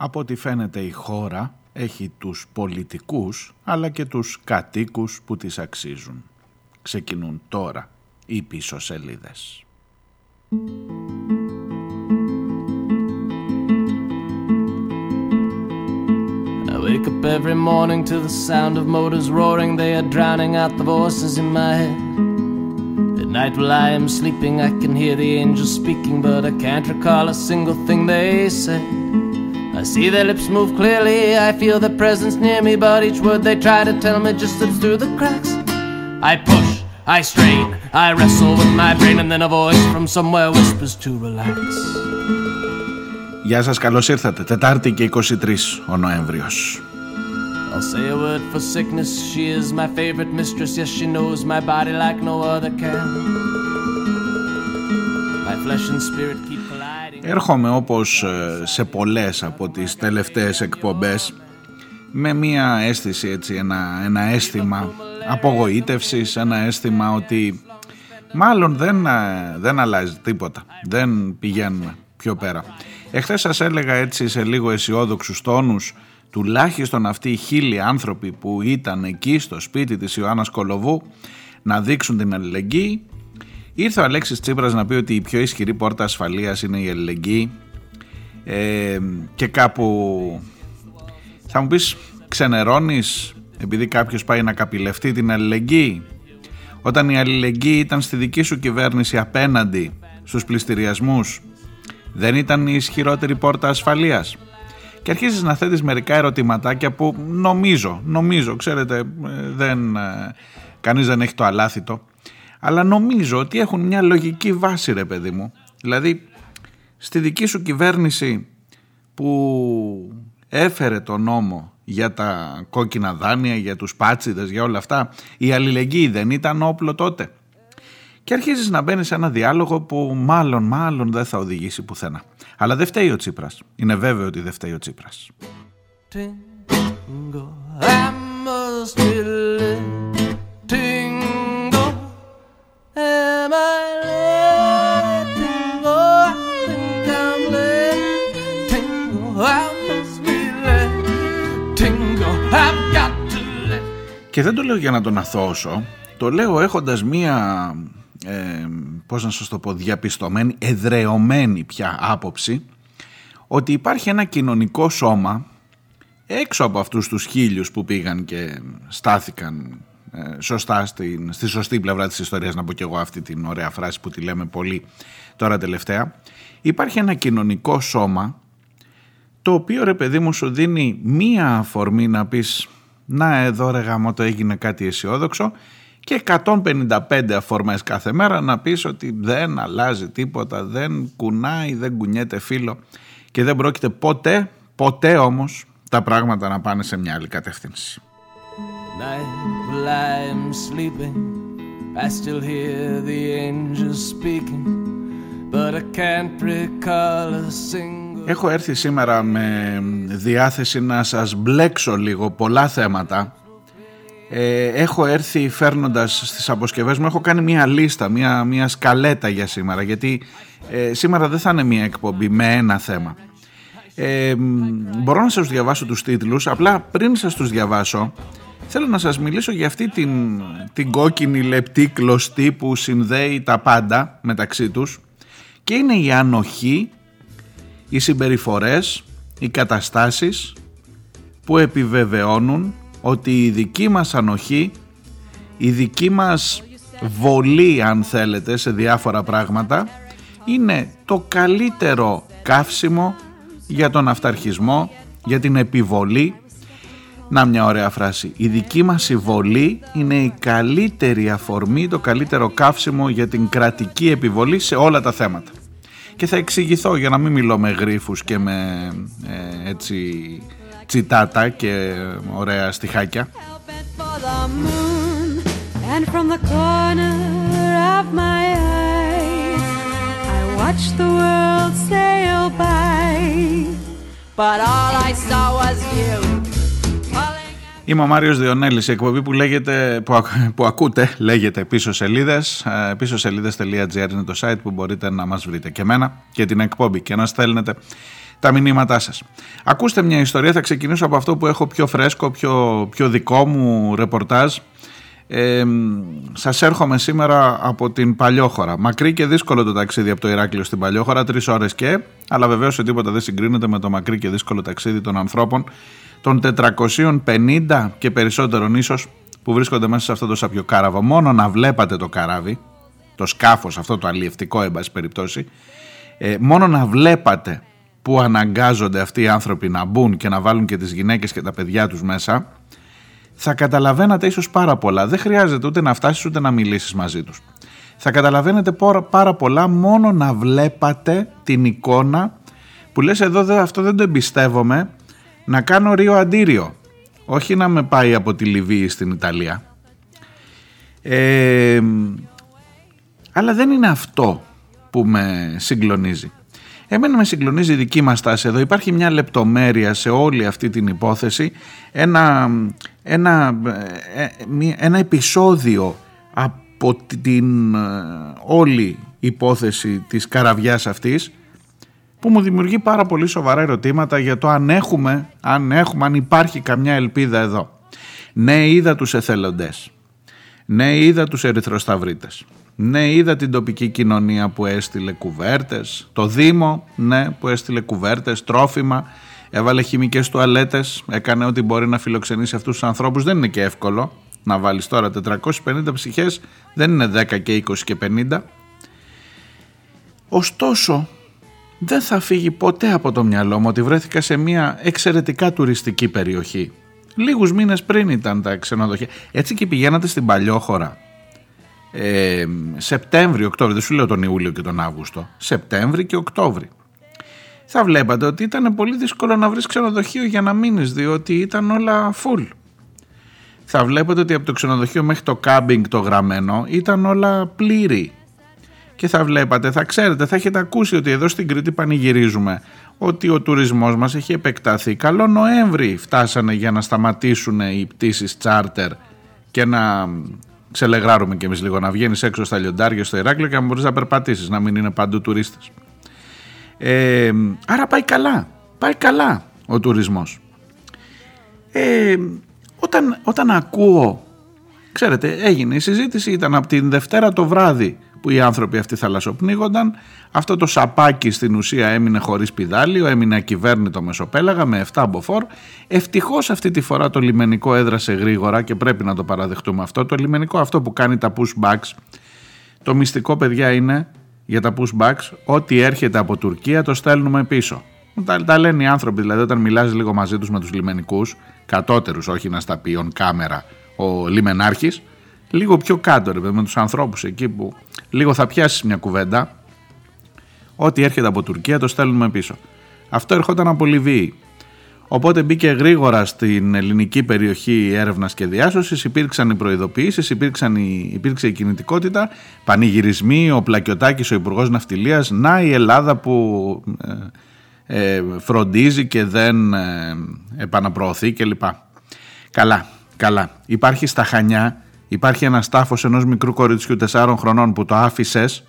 Από ό,τι φαίνεται η χώρα έχει τους πολιτικούς αλλά και τους κατοίκους που τις αξίζουν. Ξεκινούν τώρα οι πίσω σελίδες. I wake up every morning to the sound of motors roaring. They are drowning out the voices in my head. At night while I am sleeping, I can hear the angels speaking, but I can't recall a single thing they said. I see their lips move clearly, I feel their presence near me, but each word they try to tell me just slips through the cracks. I push, I strain, I wrestle with my brain, and then a voice from somewhere whispers to relax. Γεια σας, καλώς ήρθατε. Τετάρτη και 23 ο Νοέμβριος. I'll say a word for sickness. She is my favorite mistress. Yes, she knows my body like no other can. My flesh and spirit keep colliding. Έρχομαι όπως ε, σε πολλές από τις τελευταίες εκπομπές με μία αίσθηση έτσι, ένα, ένα αίσθημα απογοήτευσης, ένα αίσθημα ότι μάλλον δεν, ε, δεν αλλάζει τίποτα, δεν πηγαίνουμε πιο πέρα. Εχθές σας έλεγα έτσι σε λίγο αισιόδοξους τόνους τουλάχιστον αυτοί οι χίλιοι άνθρωποι που ήταν εκεί στο σπίτι της Ιωάννας Κολοβού να δείξουν την αλληλεγγύη ήρθε ο Αλέξης Τσίπρας να πει ότι η πιο ισχυρή πόρτα ασφαλείας είναι η αλληλεγγύη ε, και κάπου θα μου πεις ξενερώνεις επειδή κάποιος πάει να καπηλευτεί την αλληλεγγύη όταν η αλληλεγγύη ήταν στη δική σου κυβέρνηση απέναντι στους πληστηριασμούς δεν ήταν η ισχυρότερη πόρτα ασφαλείας; Και αρχίζεις να θέτεις μερικά ερωτηματάκια που νομίζω, νομίζω, ξέρετε, ε, δεν, ε, κανείς δεν έχει το αλάθητο, αλλά νομίζω ότι έχουν μια λογική βάση ρε παιδί μου. Δηλαδή, στη δική σου κυβέρνηση που έφερε το νόμο για τα κόκκινα δάνεια, για τους πάτσιδες, για όλα αυτά, η αλληλεγγύη δεν ήταν όπλο τότε και αρχίζεις να μπαίνεις σε ένα διάλογο που μάλλον, μάλλον δεν θα οδηγήσει πουθενά. Αλλά δεν φταίει ο Τσίπρας. Είναι βέβαιο ότι δεν φταίει ο Τσίπρας. Και δεν το λέω για να τον αθώσω, το λέω έχοντας μία ε, πώς να σας το πω, διαπιστωμένη, εδρεωμένη πια άποψη ότι υπάρχει ένα κοινωνικό σώμα έξω από αυτούς τους χίλιους που πήγαν και στάθηκαν ε, σωστά στην, στη σωστή πλευρά της ιστορίας να πω και εγώ αυτή την ωραία φράση που τη λέμε πολύ τώρα τελευταία. Υπάρχει ένα κοινωνικό σώμα το οποίο ρε παιδί μου σου δίνει μία αφορμή να πεις να εδώ ρε γάμο το έγινε κάτι αισιόδοξο και 155 αφορμές κάθε μέρα να πεις ότι δεν αλλάζει τίποτα, δεν κουνάει, δεν κουνιέται φίλο και δεν πρόκειται ποτέ, ποτέ όμως τα πράγματα να πάνε σε μια άλλη κατεύθυνση. Έχω έρθει σήμερα με διάθεση να σας μπλέξω λίγο πολλά θέματα ε, έχω έρθει φέρνοντας στις αποσκευές μου, έχω κάνει μια λίστα, μια, μια σκαλέτα για σήμερα, γιατί ε, σήμερα δεν θα είναι μια εκπομπή με ένα θέμα. Ε, μπορώ να σας διαβάσω τους τίτλους, απλά πριν σας τους διαβάσω, θέλω να σας μιλήσω για αυτή την, την κόκκινη λεπτή κλωστή που συνδέει τα πάντα μεταξύ τους και είναι η ανοχή, οι συμπεριφορές, οι καταστάσεις που επιβεβαιώνουν ότι η δική μας ανοχή, η δική μας βολή αν θέλετε σε διάφορα πράγματα είναι το καλύτερο καύσιμο για τον αυταρχισμό, για την επιβολή. Να μια ωραία φράση. Η δική μας βολή είναι η καλύτερη αφορμή, το καλύτερο καύσιμο για την κρατική επιβολή σε όλα τα θέματα. Και θα εξηγηθώ για να μην μιλώ με γρίφους και με ε, έτσι τσιτάτα και ωραία στιχάκια. Είμαι ο Μάριος Διονέλης, η εκπομπή που, λέγεται, που, που ακούτε λέγεται πίσω σελίδες. Ε, πίσω σελίδες.gr είναι το site που μπορείτε να μας βρείτε και εμένα και την εκπομπή και να στέλνετε τα μηνύματά σας. Ακούστε μια ιστορία, θα ξεκινήσω από αυτό που έχω πιο φρέσκο, πιο, πιο δικό μου ρεπορτάζ. Ε, σας έρχομαι σήμερα από την Παλιόχώρα. Μακρύ και δύσκολο το ταξίδι από το Ηράκλειο στην Παλιόχώρα, τρεις ώρες και, αλλά βεβαίως σε τίποτα δεν συγκρίνεται με το μακρύ και δύσκολο ταξίδι των ανθρώπων των 450 και περισσότερων ίσως που βρίσκονται μέσα σε αυτό το σαπιοκάραβο. Μόνο να βλέπατε το καράβι, το σκάφος αυτό το αλλιευτικό εν πάση περιπτώσει, ε, μόνο να βλέπατε που αναγκάζονται αυτοί οι άνθρωποι να μπουν και να βάλουν και τις γυναίκες και τα παιδιά τους μέσα, θα καταλαβαίνατε ίσως πάρα πολλά. Δεν χρειάζεται ούτε να φτάσεις ούτε να μιλήσεις μαζί τους. Θα καταλαβαίνετε πάρα πολλά μόνο να βλέπατε την εικόνα που λες εδώ αυτό δεν το εμπιστεύομαι να κάνω ρίο αντίριο. Όχι να με πάει από τη Λιβύη στην Ιταλία. Ε, αλλά δεν είναι αυτό που με συγκλονίζει. Εμένα με συγκλονίζει η δική μας τάση εδώ. Υπάρχει μια λεπτομέρεια σε όλη αυτή την υπόθεση, ένα, ένα, ε, ένα επεισόδιο από την ε, όλη υπόθεση της καραβιάς αυτής που μου δημιουργεί πάρα πολύ σοβαρά ερωτήματα για το αν έχουμε, αν έχουμε, αν υπάρχει καμιά ελπίδα εδώ. Ναι, είδα τους εθελοντές. Ναι, είδα τους ερυθροσταυρίτες. Ναι, είδα την τοπική κοινωνία που έστειλε κουβέρτες, το Δήμο, ναι, που έστειλε κουβέρτες, τρόφιμα, έβαλε χημικές τουαλέτες, έκανε ό,τι μπορεί να φιλοξενήσει αυτούς τους ανθρώπους. Δεν είναι και εύκολο να βάλεις τώρα 450 ψυχές, δεν είναι 10 και 20 και 50. Ωστόσο, δεν θα φύγει ποτέ από το μυαλό μου ότι βρέθηκα σε μια εξαιρετικά τουριστική περιοχή. Λίγους μήνες πριν ήταν τα ξενοδοχεία. Έτσι και πηγαίνατε στην Παλιόχώρα ε, Σεπτέμβριο, Οκτώβριο, δεν σου λέω τον Ιούλιο και τον Αύγουστο, Σεπτέμβριο και Οκτώβριο. Θα βλέπατε ότι ήταν πολύ δύσκολο να βρεις ξενοδοχείο για να μείνεις διότι ήταν όλα full. Θα βλέπετε ότι από το ξενοδοχείο μέχρι το κάμπινγκ το γραμμένο ήταν όλα πλήρη. Και θα βλέπατε, θα ξέρετε, θα έχετε ακούσει ότι εδώ στην Κρήτη πανηγυρίζουμε ότι ο τουρισμός μας έχει επεκταθεί. Καλό Νοέμβρη φτάσανε για να σταματήσουν οι πτήσεις τσάρτερ και να ξελεγράρουμε κι εμείς λίγο. Να βγαίνεις έξω στα λιοντάρια, στο Ηράκλειο και να μπορείς να περπατήσεις, να μην είναι παντού τουρίστες. Ε, άρα πάει καλά. Πάει καλά ο τουρισμός. Ε, όταν, όταν ακούω, ξέρετε, έγινε η συζήτηση, ήταν από την Δευτέρα το βράδυ που οι άνθρωποι αυτοί θαλασσοπνίγονταν. Αυτό το σαπάκι στην ουσία έμεινε χωρίς πιδάλιο, έμεινε ακυβέρνητο μεσοπέλαγα με 7 μποφόρ. Ευτυχώς αυτή τη φορά το λιμενικό έδρασε γρήγορα και πρέπει να το παραδεχτούμε αυτό. Το λιμενικό αυτό που κάνει τα pushbacks, το μυστικό παιδιά είναι για τα pushbacks, ό,τι έρχεται από Τουρκία το στέλνουμε πίσω. Τα, τα λένε οι άνθρωποι, δηλαδή όταν μιλάς λίγο μαζί τους με τους λιμενικούς, κατώτερους, όχι να στα πει on κάμερα ο λιμενάρχης, λίγο πιο κάτω ρε, με τους ανθρώπους εκεί που λίγο θα πιάσεις μια κουβέντα ό,τι έρχεται από Τουρκία το στέλνουμε πίσω αυτό ερχόταν από Λιβύη Οπότε μπήκε γρήγορα στην ελληνική περιοχή έρευνας και διάσωσης, υπήρξαν οι προειδοποιήσεις, υπήρξαν η, υπήρξε η κινητικότητα, πανηγυρισμοί, ο Πλακιωτάκης, ο υπουργός Ναυτιλίας, να η Ελλάδα που ε, ε, φροντίζει και δεν ε, επαναπροωθεί κλπ. Καλά, καλά. Υπάρχει στα Χανιά Υπάρχει ένας τάφος ενός μικρού κοριτσιού 4 χρονών που το άφησες,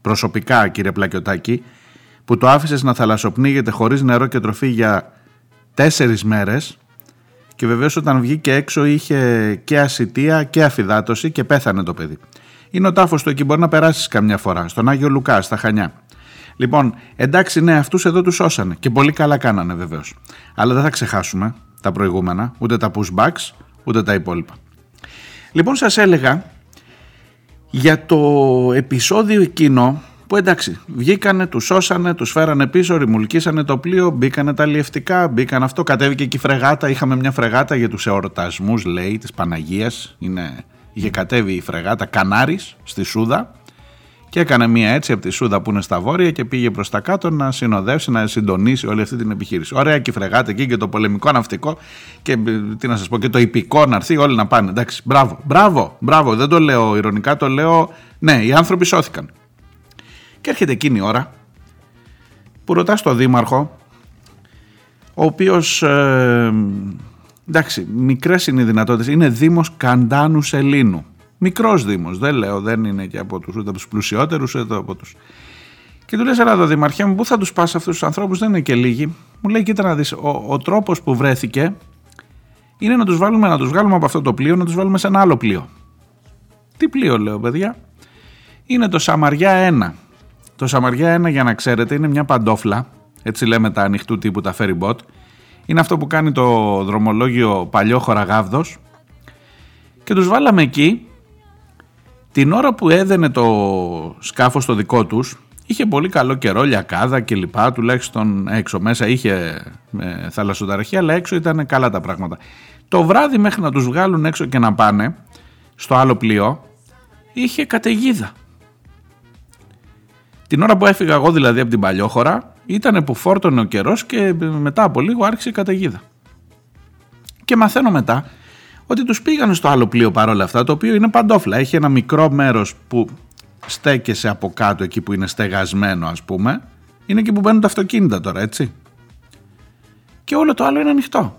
προσωπικά κύριε Πλακιωτάκη, που το άφησες να θαλασσοπνίγεται χωρίς νερό και τροφή για τέσσερις μέρες και βεβαίως όταν βγήκε έξω είχε και ασυτεία και αφυδάτωση και πέθανε το παιδί. Είναι ο τάφος του εκεί, μπορεί να περάσεις καμιά φορά, στον Άγιο Λουκά, στα Χανιά. Λοιπόν, εντάξει, ναι, αυτούς εδώ τους σώσανε και πολύ καλά κάνανε βεβαίως. Αλλά δεν θα ξεχάσουμε τα προηγούμενα, ούτε τα pushbacks, ούτε τα υπόλοιπα. Λοιπόν σας έλεγα για το επεισόδιο εκείνο που εντάξει βγήκανε, τους σώσανε, τους φέρανε πίσω, ρημουλκίσανε το πλοίο, μπήκανε τα λιευτικά, μπήκαν αυτό, κατέβηκε και η φρεγάτα, είχαμε μια φρεγάτα για τους εορτασμούς λέει της Παναγίας, είναι, είχε κατέβει η φρεγάτα Κανάρης στη Σούδα και έκανε μία έτσι από τη Σούδα που είναι στα βόρεια και πήγε προς τα κάτω να συνοδεύσει, να συντονίσει όλη αυτή την επιχείρηση. Ωραία και φρεγάτε εκεί και το πολεμικό ναυτικό και ε, τι να σας πω και το υπηκό να έρθει, όλοι να πάνε. Εντάξει, μπράβο, μπράβο, μπράβο. Δεν το λέω ηρωνικά, το λέω. Ναι, οι άνθρωποι σώθηκαν. Και έρχεται εκείνη η ώρα που ρωτάς τον Δήμαρχο, ο οποίος. Ε, εντάξει, μικρές είναι οι δυνατότητες. Είναι Δήμος Καντάνου Σελήνου. Μικρός Δήμος, δεν λέω, δεν είναι και από τους, ούτε από τους πλουσιότερους, ούτε από τους... Και του λες, Ελά, εδώ Δημαρχέ μου, πού θα τους πας αυτούς τους ανθρώπους, δεν είναι και λίγοι. Μου λέει, Κοίτα να δεις, ο, ο τρόπος που βρέθηκε είναι να τους βάλουμε, να τους βγάλουμε από αυτό το πλοίο, να τους βάλουμε σε ένα άλλο πλοίο. Τι πλοίο, λέω, παιδιά. Είναι το Σαμαριά 1. Το Σαμαριά 1, για να ξέρετε, είναι μια παντόφλα. Έτσι λέμε τα ανοιχτού τύπου τα ferry boat. Είναι αυτό που κάνει το δρομολόγιο παλιό χωραγάβδος και τους βάλαμε εκεί την ώρα που έδαινε το σκάφος το δικό τους είχε πολύ καλό καιρό, λιακάδα και λοιπά τουλάχιστον έξω. Μέσα είχε ε, θαλασσοταραχή αλλά έξω ήταν καλά τα πράγματα. Το βράδυ μέχρι να τους βγάλουν έξω και να πάνε στο άλλο πλοίο είχε καταιγίδα. Την ώρα που έφυγα εγώ δηλαδή από την Παλιόχώρα ήταν που φόρτωνε ο καιρός και μετά από λίγο άρχισε η καταιγίδα. Και μαθαίνω μετά ότι τους πήγαν στο άλλο πλοίο παρόλα αυτά, το οποίο είναι παντόφλα. Έχει ένα μικρό μέρος που στέκεσαι από κάτω εκεί που είναι στεγασμένο ας πούμε. Είναι εκεί που μπαίνουν τα αυτοκίνητα τώρα, έτσι. Και όλο το άλλο είναι ανοιχτό.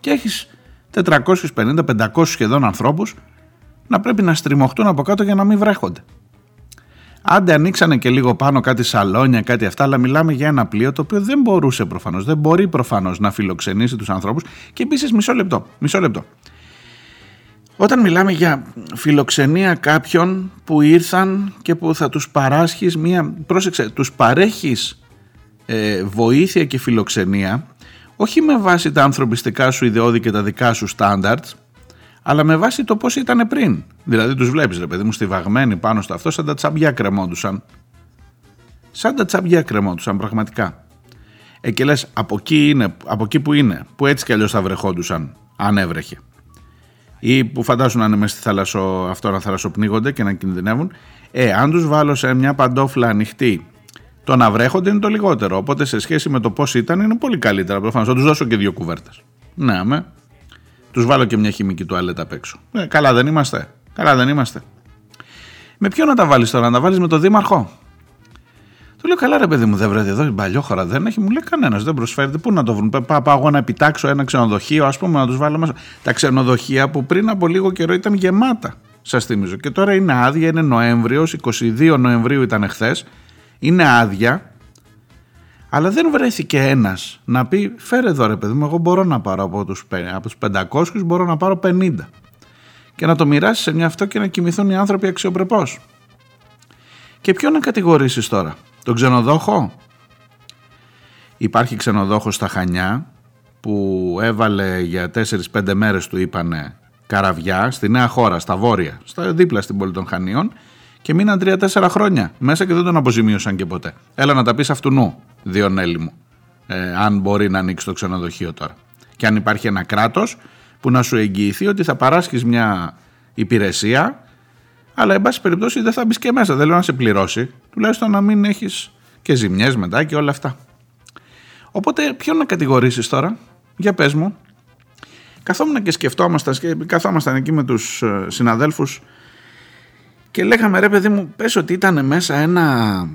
Και έχεις 450-500 σχεδόν ανθρώπους να πρέπει να στριμωχτούν από κάτω για να μην βρέχονται. Άντε ανοίξανε και λίγο πάνω κάτι σαλόνια, κάτι αυτά, αλλά μιλάμε για ένα πλοίο το οποίο δεν μπορούσε προφανώς, δεν μπορεί προφανώς να φιλοξενήσει τους ανθρώπους. Και επίσης, μισό λεπτό, μισό λεπτό. Όταν μιλάμε για φιλοξενία κάποιων που ήρθαν και που θα τους παράσχεις μία, πρόσεξε, τους παρέχεις ε, βοήθεια και φιλοξενία όχι με βάση τα ανθρωπιστικά σου ιδεώδη και τα δικά σου στάνταρτς αλλά με βάση το πώς ήταν πριν. Δηλαδή τους βλέπεις ρε παιδί μου στιβαγμένοι πάνω στο αυτό σαν τα τσαμπιά κρεμόντουσαν. Σαν τα τσαμπιά κρεμόντουσαν πραγματικά. Ε, και λες από εκεί, είναι, από εκεί που είναι, που έτσι κι αλλιώς θα βρεχόντουσαν αν έβρεχε ή που φαντάζουν να είναι μέσα στη θάλασσο αυτό να θαλασσοπνίγονται και να κινδυνεύουν. Ε, αν τους βάλω σε μια παντόφλα ανοιχτή, το να βρέχονται είναι το λιγότερο. Οπότε σε σχέση με το πώς ήταν είναι πολύ καλύτερα. Προφανώς θα τους δώσω και δύο κουβέρτες. Ναι, με. Τους βάλω και μια χημική τουαλέτα απ' έξω. Ε, καλά δεν είμαστε. Καλά δεν είμαστε. Με ποιο να τα βάλεις τώρα, να τα βάλεις με τον Δήμαρχο; Του λέω καλά ρε παιδί μου, δεν βρέτε εδώ στην παλιόχώρα, δεν έχει. Μου λέει κανένας, δεν προσφέρεται. Πού να το βρουν. Πάω, πάω εγώ να επιτάξω ένα ξενοδοχείο, ας πούμε, να τους βάλω μέσα. Τα ξενοδοχεία που πριν από λίγο καιρό ήταν γεμάτα, σας θυμίζω. Και τώρα είναι άδεια, είναι Νοέμβριος, 22 Νοεμβρίου ήταν εχθές. Είναι άδεια. Αλλά δεν βρέθηκε ένας να πει: Φέρε εδώ ρε παιδί μου, εγώ μπορώ να πάρω από τους από τους 500, μπορώ να πάρω 50. Και να το μοιράσεις σε μια αυτό και να κοιμηθούν οι άνθρωποι αξιοπρεπώς. Και ποιον να κατηγορήσεις τώρα; Τον ξενοδόχο; Υπάρχει ξενοδόχος στα Χανιά που έβαλε για 4-5 μέρες του είπανε καραβιά στη νέα χώρα, στα βόρεια, στα δίπλα στην πόλη των Χανίων και μείναν 3-4 χρόνια μέσα και δεν τον αποζημίωσαν και ποτέ. Έλα να τα πεις αυτού νου, Διονέλη μου, ε, αν μπορεί να ανοίξει το ξενοδοχείο τώρα. Και αν υπάρχει ένα κράτος που να σου εγγυηθεί ότι θα παράσχεις μια υπηρεσία αλλά εν πάση περιπτώσει δεν θα μπεις και μέσα. Δεν λέω να σε πληρώσει. Τουλάχιστον να μην έχεις και ζημιές μετά και όλα αυτά. Οπότε, ποιον να κατηγορήσεις τώρα, για πες μου. Καθόμουν και σκεφτόμασταν και καθόμασταν εκεί με τους ε, συναδέλφους και λέγαμε ρε παιδί μου, πες ότι ήταν μέσα ένα,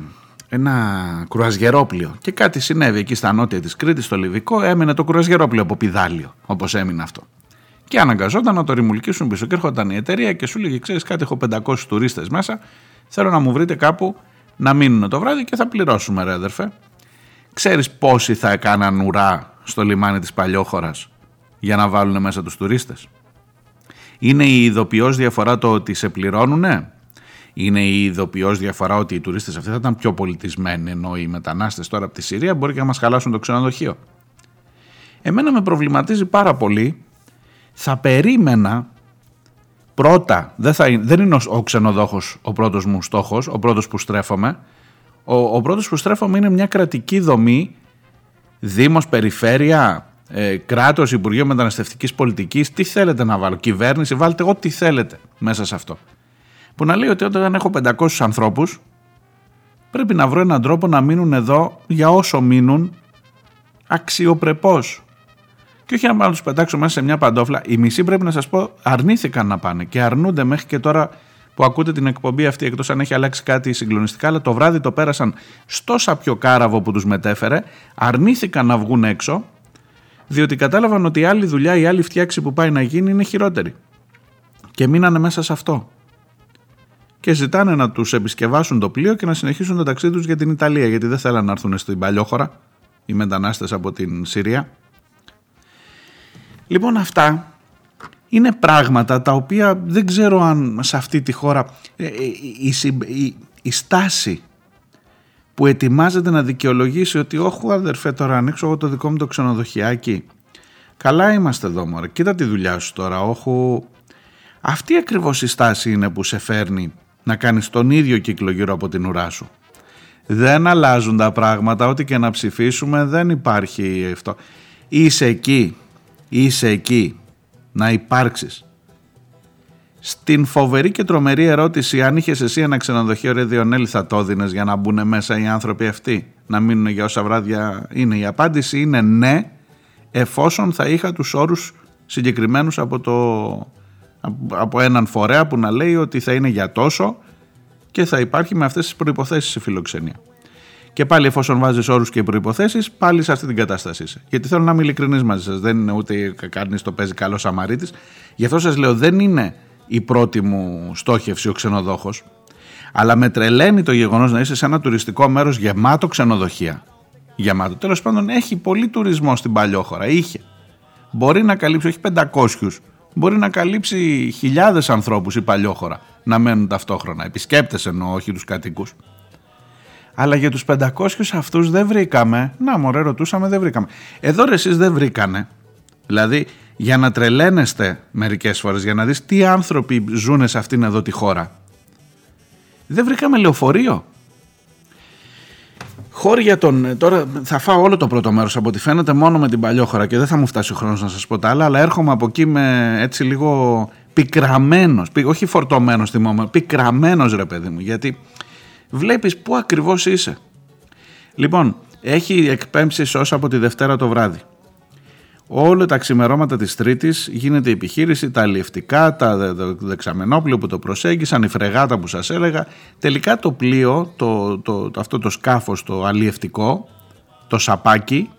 ένα κρουαζιερόπλιο και κάτι συνέβη εκεί στα νότια της Κρήτης, στο Λιβικό, έμεινε το κρουαζιερόπλιο από πιδάλιο, όπως έμεινε αυτό. Και αναγκαζόταν να το ρημουλκίσουν πίσω. Και έρχονταν η εταιρεία και σου λέγε: Ξέρεις κάτι, έχω 500 τουρίστες μέσα. Θέλω να μου βρείτε κάπου να μείνουν το βράδυ και θα πληρώσουμε, ρε αδερφέ. Ξέρεις πόσοι θα έκαναν ουρά στο λιμάνι της Παλιόχώρα για να βάλουν μέσα τους τουρίστες; Είναι η ειδοποιώς διαφορά το ότι σε πληρώνουνε; Είναι η ειδοποιώς διαφορά ότι οι τουρίστες αυτοί θα ήταν πιο πολιτισμένοι ενώ οι μετανάστες τώρα από τη Συρία μπορεί και να μας χαλάσουν το ξενοδοχείο. Εμένα με προβληματίζει πάρα πολύ θα περίμενα πρώτα, δεν, θα, δεν είναι ο ξενοδόχος ο πρώτος μου στόχος, ο πρώτος που στρέφομαι. Ο, ο πρώτος που στρέφομαι είναι μια κρατική δομή, Δήμος, Περιφέρεια, ε, κράτος, Υπουργείο Μεταναστευτικής Πολιτικής, τι θέλετε να βάλω, κυβέρνηση, βάλτε ό,τι θέλετε μέσα σε αυτό. Που να λέει ότι όταν έχω 500 ανθρώπους, πρέπει να βρω έναν τρόπο να μείνουν εδώ για όσο μείνουν αξιοπρεπώς και όχι να του πετάξω μέσα σε μια παντόφλα. Οι μισοί πρέπει να σας πω αρνήθηκαν να πάνε και αρνούνται μέχρι και τώρα που ακούτε την εκπομπή αυτή, εκτός αν έχει αλλάξει κάτι συγκλονιστικά, αλλά το βράδυ το πέρασαν στο σαπιο κάραβο που τους μετέφερε, αρνήθηκαν να βγουν έξω, διότι κατάλαβαν ότι η άλλη δουλειά, η άλλη φτιάξη που πάει να γίνει είναι χειρότερη. Και μείνανε μέσα σε αυτό. και ζητάνε να τους επισκευάσουν το πλοίο και να συνεχίσουν το ταξίδι τους για την Ιταλία γιατί δεν θέλαν να έρθουν στην Παλιόχώρα οι μετανάστες από την Συρία. Λοιπόν αυτά είναι πράγματα τα οποία δεν ξέρω αν σε αυτή τη χώρα ε, ε, η, η, στάση που ετοιμάζεται να δικαιολογήσει ότι όχι αδερφέ τώρα ανοίξω εγώ το δικό μου το ξενοδοχιάκι καλά είμαστε εδώ μωρέ. Κοίτα τη δουλειά σου τώρα όχου. Αυτή ακριβώς η στάση είναι που σε φέρνει να κάνεις τον ίδιο κύκλο γύρω από την ουρά σου. Δεν αλλάζουν τα πράγματα. Ό,τι και να ψηφίσουμε δεν υπάρχει αυτό. Είσαι εκεί είσαι εκεί να υπάρξεις. Στην φοβερή και τρομερή ερώτηση αν είχες εσύ ένα ξενοδοχείο ρε Διονέλη θα το δίνες για να μπουν μέσα οι άνθρωποι αυτοί να μείνουν για όσα βράδια είναι. Η απάντηση; Είναι ναι εφόσον θα είχα τους όρους συγκεκριμένους από, το, από έναν φορέα που να λέει ότι θα είναι για τόσο και θα υπάρχει με αυτές τις προϋποθέσεις η φιλοξενία. Και πάλι, εφόσον βάζεις όρους και προποθέσει, πάλι σε αυτή την κατάσταση είσαι. Γιατί θέλω να είμαι ειλικρινής μαζί σας. Δεν είναι ούτε κανείς το παίζει καλό Σαμαρίτης. Γι' αυτό σας λέω, δεν είναι η πρώτη μου στόχευση ο ξενοδόχος. Αλλά με τρελαίνει το γεγονός να είσαι σε ένα τουριστικό μέρος γεμάτο ξενοδοχεία. Γεμάτο. Τέλος πάντων, έχει πολύ τουρισμό στην παλιόχώρα. Είχε. Μπορεί να καλύψει όχι 500, μπορεί να καλύψει χιλιάδες ανθρώπους η παλιόχώρα να μένουν ταυτόχρονα. Επισκέπτε εννοώ, όχι τους κατοίκους. Αλλά για τους 500 αυτούς δεν βρήκαμε. Να μωρέ ρωτούσαμε δεν βρήκαμε. Εδώ ρε εσείς δεν βρήκανε. Δηλαδή για να τρελαίνεστε μερικές φορές για να δεις τι άνθρωποι ζουν σε αυτήν εδώ τη χώρα. Δεν βρήκαμε λεωφορείο. Χώροι για τον. Τώρα θα φάω όλο το πρώτο μέρος από ό,τι φαίνεται μόνο με την παλιόχώρα και δεν θα μου φτάσει ο χρόνος να σας πω τα άλλα, αλλά έρχομαι από εκεί με έτσι λίγο πικραμένος. Όχι φορτωμένος στη μόμα, πικραμένος ρε παιδί μου. Γιατί βλέπεις πού ακριβώς είσαι. Λοιπόν, έχει εκπέμψεις σώσα από τη Δευτέρα το βράδυ. Όλα τα ξημερώματα της Τρίτης γίνεται η επιχείρηση, τα αλλιευτικά, τα δεξαμενόπλαιο που το προσέγγισαν, η φρεγάτα που σας έλεγα. Τελικά το πλοίο, το, το, το, αυτό το σκάφος, το αλλιευτικό, το σαπάκι,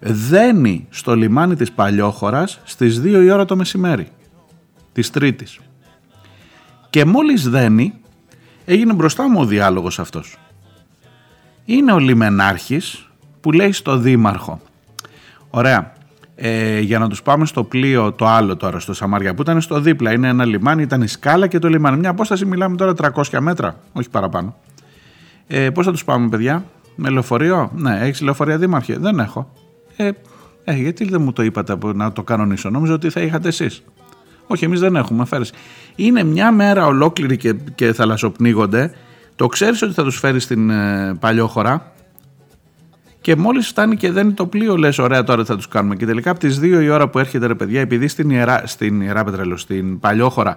δένει στο λιμάνι της Παλιόχωρας στις 2 η ώρα το μεσημέρι της Τρίτης. Και μόλις δένει, έγινε μπροστά μου ο διάλογος αυτός. Είναι ο λιμενάρχης που λέει στο δήμαρχο «Ωραία, ε, για να τους πάμε στο πλοίο το άλλο τώρα στο Σαμάρια που ήταν στο δίπλα, είναι ένα λιμάνι, ήταν η σκάλα και το λιμάνι. Μια απόσταση μιλάμε τώρα 300 μέτρα, όχι παραπάνω. Ε, πώς θα τους πάμε παιδιά, με λεωφορείο, ναι, έχεις λεωφορεία δήμαρχε, δεν έχω. Ε, ε, γιατί δεν μου το είπατε να το κανονίσω, νόμιζα ότι θα είχατε εσείς. Όχι, εμείς δεν έχουμε αφαίρεση. Είναι μια μέρα ολόκληρη και, και θαλασσοπνίγονται. Το ξέρεις ότι θα τους φέρεις στην ε, παλιόχώρα. Και μόλις φτάνει και δεν είναι το πλοίο, λες: Ωραία, τώρα θα τους κάνουμε. Και τελικά από τις 2 η ώρα που έρχεται, ρε παιδιά, επειδή στην ιερά, στην ιερά πετρελαιό, στην παλιόχώρα,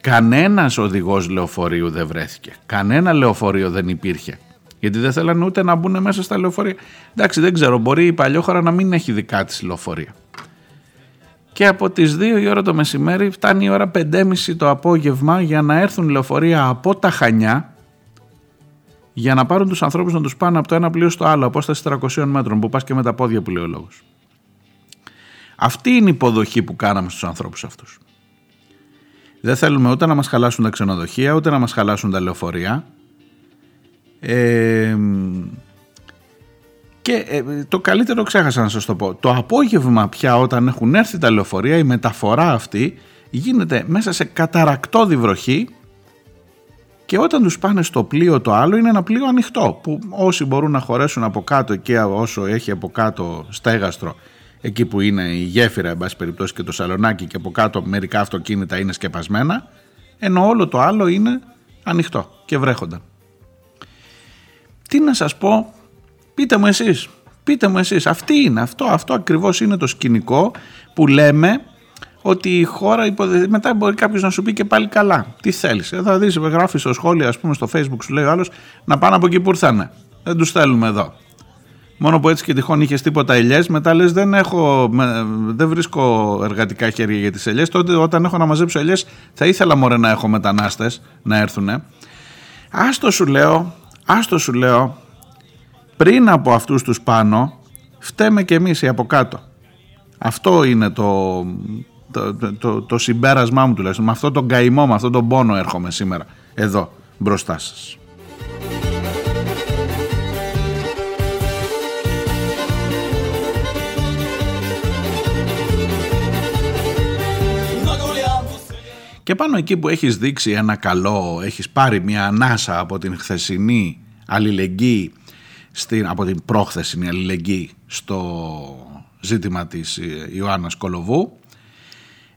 κανένας οδηγός λεωφορείου δεν βρέθηκε. Κανένα λεωφορείο δεν υπήρχε. Γιατί δεν θέλανε ούτε να μπουν μέσα στα λεωφορεία. Εντάξει, δεν ξέρω, μπορεί η παλιόχώρα να μην έχει δικά της λεωφορεία και από τις 2 η ώρα το μεσημέρι φτάνει η ώρα 5.30 το απόγευμα για να έρθουν λεωφορεία από τα Χανιά για να πάρουν τους ανθρώπους να τους πάνε από το ένα πλοίο στο άλλο, απόσταση 300 μέτρων που πας και με τα πόδια που λέει ο λόγος. Αυτή είναι η υποδοχή που κάναμε στους ανθρώπους αυτούς. Δεν θέλουμε ούτε να μας χαλάσουν τα ξενοδοχεία, ούτε να μας χαλάσουν τα λεωφορεία. Ε, και ε, το καλύτερο ξέχασα να σας το πω. Το απόγευμα πια όταν έχουν έρθει τα λεωφορεία η μεταφορά αυτή γίνεται μέσα σε καταρακτώδη βροχή και όταν τους πάνε στο πλοίο το άλλο είναι ένα πλοίο ανοιχτό που όσοι μπορούν να χωρέσουν από κάτω και όσο έχει από κάτω στέγαστρο εκεί που είναι η γέφυρα εν πάση περιπτώσει και το σαλονάκι και από κάτω μερικά αυτοκίνητα είναι σκεπασμένα ενώ όλο το άλλο είναι ανοιχτό και βρέχονταν. Τι να σας πω Πείτε μου εσείς, πείτε μου εσείς, αυτή είναι, αυτό, αυτό ακριβώς είναι το σκηνικό που λέμε ότι η χώρα υποδε... μετά μπορεί κάποιος να σου πει και πάλι καλά. Τι θέλεις. Ε, θα δεις, γράφεις στο σχόλιο, ας πούμε, στο Facebook, σου λέει ο άλλος να πάνε από εκεί που ήρθανε. Δεν τους θέλουμε εδώ. Μόνο που έτσι και τυχόν είχες τίποτα ελιές, μετά λες: δεν, έχω, δεν βρίσκω εργατικά χέρια για τις ελιές. Τότε όταν έχω να μαζέψω ελιές, θα ήθελα μωρέ να έχω μετανάστες να έρθουν. Άστο σου λέω, άστο σου λέω, πριν από αυτούς τους πάνω φταίμε και εμείς οι από κάτω. Αυτό είναι το, το, το, το, συμπέρασμά μου τουλάχιστον. Με αυτό τον καημό, με αυτόν τον πόνο έρχομαι σήμερα εδώ μπροστά σας. Και πάνω εκεί που έχεις δείξει ένα καλό, έχεις πάρει μια ανάσα από την χθεσινή αλληλεγγύη, στην, από την πρόχθεσινη αλληλεγγύη στο ζήτημα της Ιωάννας Κολοβού,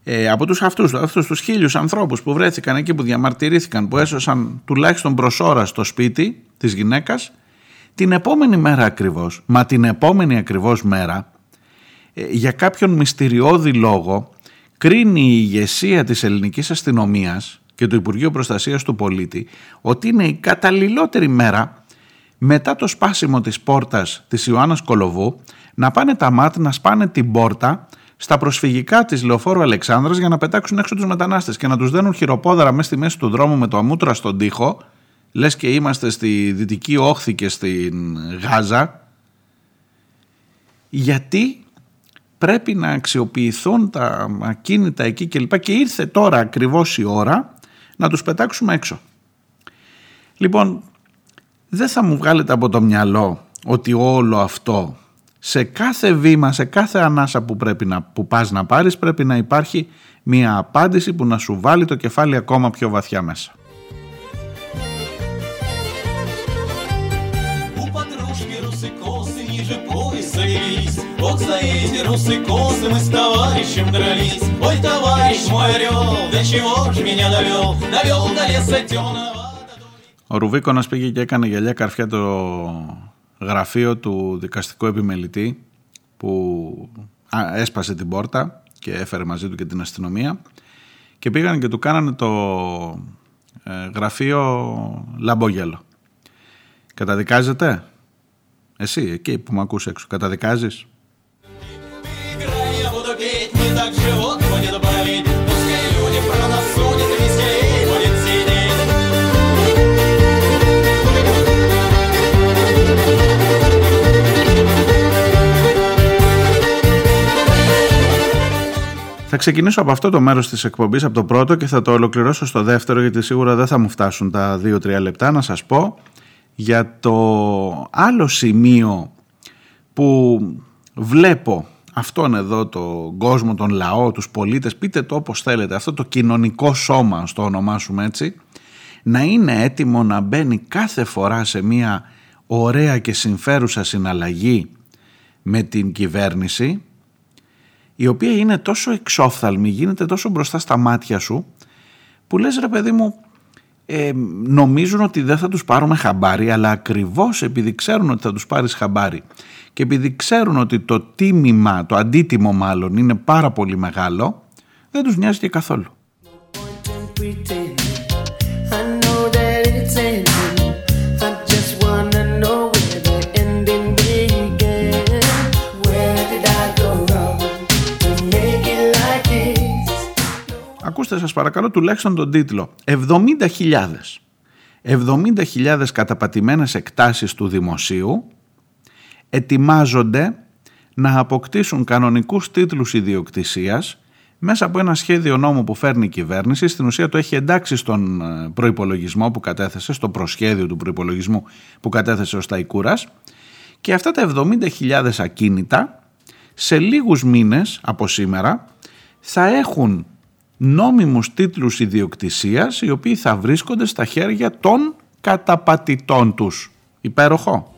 ε, από τους αυτούς, αυτούς τους χίλιους ανθρώπους που βρέθηκαν εκεί που διαμαρτυρήθηκαν, που έσωσαν τουλάχιστον προσώρα στο σπίτι της γυναίκας, την επόμενη μέρα ακριβώς, μα την επόμενη ακριβώς μέρα, ε, για κάποιον μυστηριώδη λόγο, κρίνει η ηγεσία της ελληνικής αστυνομίας και του Υπουργείου Προστασίας του Πολίτη ότι είναι η καταλληλότερη μέρα μετά το σπάσιμο της πόρτας της Ιωάννας Κολοβού να πάνε τα ΜΑΤ να σπάνε την πόρτα στα προσφυγικά της Λεωφόρου Αλεξάνδρας για να πετάξουν έξω τους μετανάστες και να τους δένουν χειροπόδαρα μέσα στη μέση του δρόμου με το αμούτρα στον τοίχο λες και είμαστε στη Δυτική Όχθη και στην Γάζα γιατί πρέπει να αξιοποιηθούν τα ακίνητα εκεί κλπ. Και ήρθε τώρα ακριβώς η ώρα να τους πετάξουμε έξω. Λοιπόν, δεν θα μου βγάλετε από το μυαλό ότι όλο αυτό σε κάθε βήμα, σε κάθε ανάσα που, πρέπει να, που πας να πάρεις πρέπει να υπάρχει μια απάντηση που να σου βάλει το κεφάλι ακόμα πιο βαθιά μέσα. Вот за эти русы косы мы с товарищем дрались Ой, товарищ мой орел, до чего ж меня довел Довел до леса темного ο Ρουβίκονας πήγε και έκανε γυαλιά καρφιά το γραφείο του δικαστικού επιμελητή που έσπασε την πόρτα και έφερε μαζί του και την αστυνομία και πήγαν και του κάνανε το ε, γραφείο λαμπόγελο. Καταδικάζετε; Εσύ, εκεί που με ακούς έξω, καταδικάζεις; Θα ξεκινήσω από αυτό το μέρος της εκπομπής, από το πρώτο και θα το ολοκληρώσω στο δεύτερο γιατί σίγουρα δεν θα μου φτάσουν τα δύο-τρία λεπτά. Να σας πω για το άλλο σημείο που βλέπω αυτόν εδώ τον κόσμο, τον λαό, τους πολίτες, πείτε το όπως θέλετε, αυτό το κοινωνικό σώμα, στο ονομάσουμε έτσι, να είναι έτοιμο να μπαίνει κάθε φορά σε μια ωραία και συμφέρουσα συναλλαγή με την κυβέρνηση η οποία είναι τόσο εξόφθαλμη, γίνεται τόσο μπροστά στα μάτια σου, που λες ρε παιδί μου, ε, νομίζουν ότι δεν θα τους πάρουμε χαμπάρι, αλλά ακριβώς επειδή ξέρουν ότι θα τους πάρεις χαμπάρι και επειδή ξέρουν ότι το τίμημα, το αντίτιμο μάλλον, είναι πάρα πολύ μεγάλο, δεν τους νοιάζει και καθόλου. Ακούστε σας παρακαλώ τουλάχιστον τον τίτλο. 70.000 70.000 καταπατημένες εκτάσεις του δημοσίου ετοιμάζονται να αποκτήσουν κανονικούς τίτλους ιδιοκτησίας μέσα από ένα σχέδιο νόμου που φέρνει η κυβέρνηση, στην ουσία το έχει εντάξει στον ε, προϋπολογισμό που κατέθεσε, στο προσχέδιο του προϋπολογισμού που κατέθεσε ο Σταϊκούρας και αυτά τα 70.000 ακίνητα σε λίγους μήνες από σήμερα θα έχουν νόμιμους τίτλους ιδιοκτησίας οι οποίοι θα βρίσκονται στα χέρια των καταπατητών τους. Υπέροχο.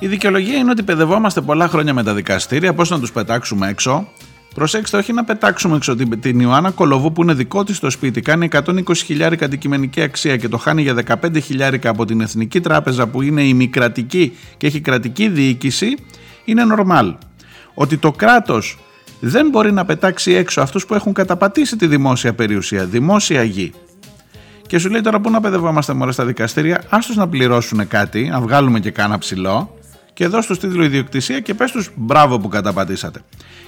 Η δικαιολογία είναι ότι παιδευόμαστε πολλά χρόνια με τα δικαστήρια, πώς να τους πετάξουμε έξω; Προσέξτε, όχι να πετάξουμε έξω την, την Ιωάννα Κολοβού που είναι δικό της το σπίτι, κάνει 120 χιλιάρικα αντικειμενική αξία και το χάνει για 15 χιλιάρικα από την Εθνική Τράπεζα που είναι ημικρατική και έχει κρατική διοίκηση, είναι νορμάλ. Ότι το κράτος δεν μπορεί να πετάξει έξω αυτούς που έχουν καταπατήσει τη δημόσια περιουσία, δημόσια γη. Και σου λέει τώρα πού να παιδευόμαστε μωρέ στα δικαστήρια, άστος να πληρώσουν κάτι, να βγάλουμε και κάνα ψηλό και δώσ' τους τίτλο ιδιοκτησία και πες τους μπράβο που καταπατήσατε.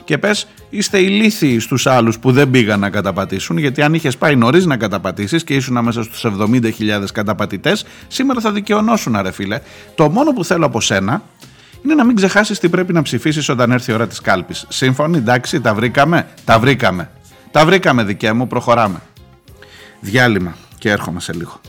Και πες είστε ηλίθιοι στους άλλους που δεν πήγαν να καταπατήσουν γιατί αν είχες πάει νωρίς να καταπατήσεις και ήσουν μέσα στους 70.000 καταπατητές σήμερα θα δικαιωνώσουν ρε φίλε. Το μόνο που θέλω από σένα είναι να μην ξεχάσεις τι πρέπει να ψηφίσεις όταν έρθει η ώρα της κάλπης. Σύμφωνοι, εντάξει, τα βρήκαμε, τα βρήκαμε. Τα βρήκαμε δικέ μου, προχωράμε. Διάλειμμα και έρχομαι σε λίγο.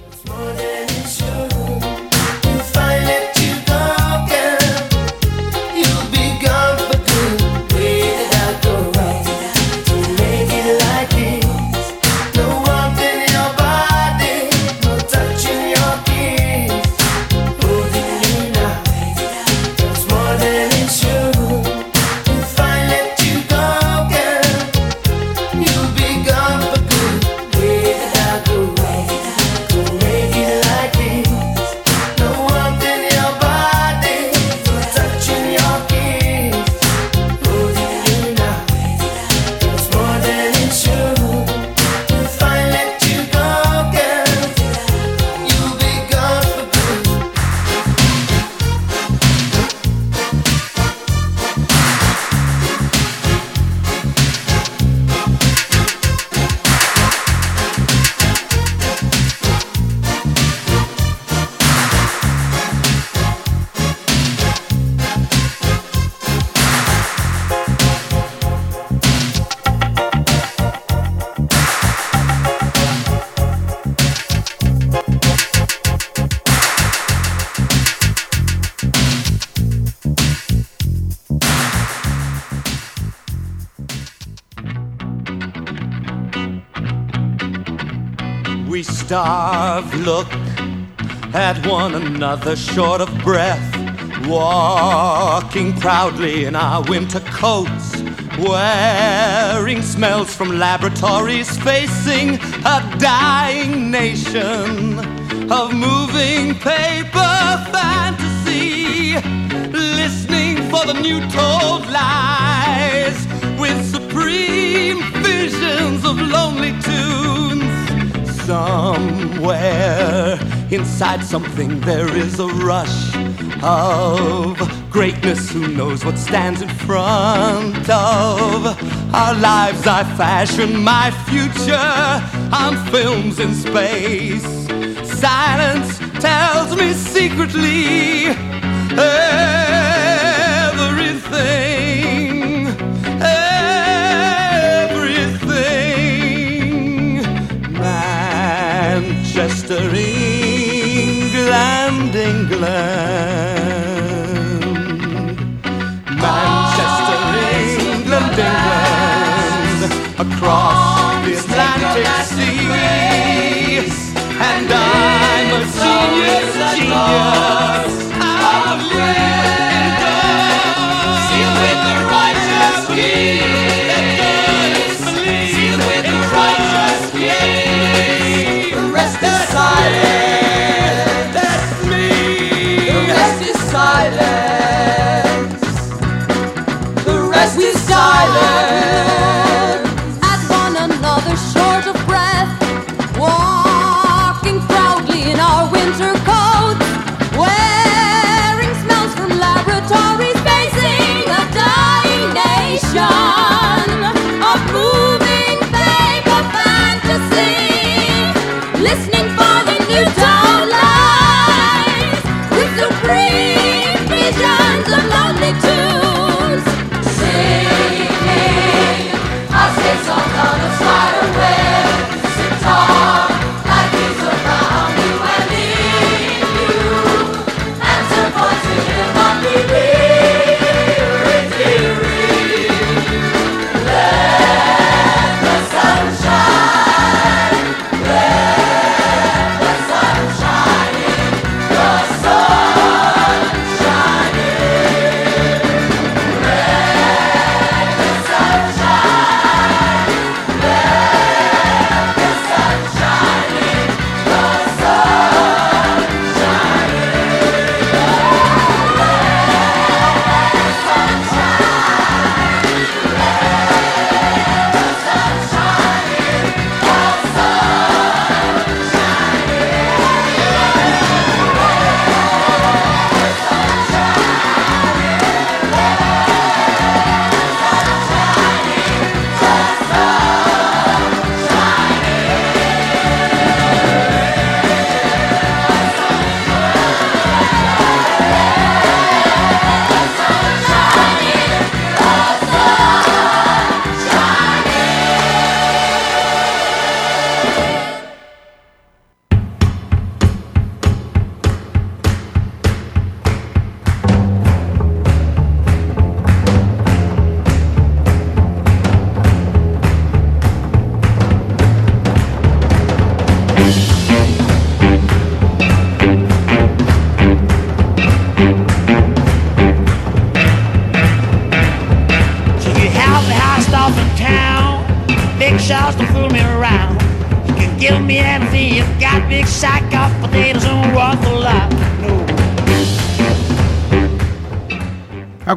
Look at one another short of breath, walking proudly in our winter coats, wearing smells from laboratories, facing a dying nation of moving paper fantasy, listening for the new told lies. With supreme visions of lonely tunes Somewhere inside something there is a rush of greatness. Who knows what stands in front of our lives? I fashion my future on films in space. Silence tells me secretly everything. Manchester, England, England. Manchester, England, England. Across the Atlantic Sea. And I'm a genius, genius. I'm a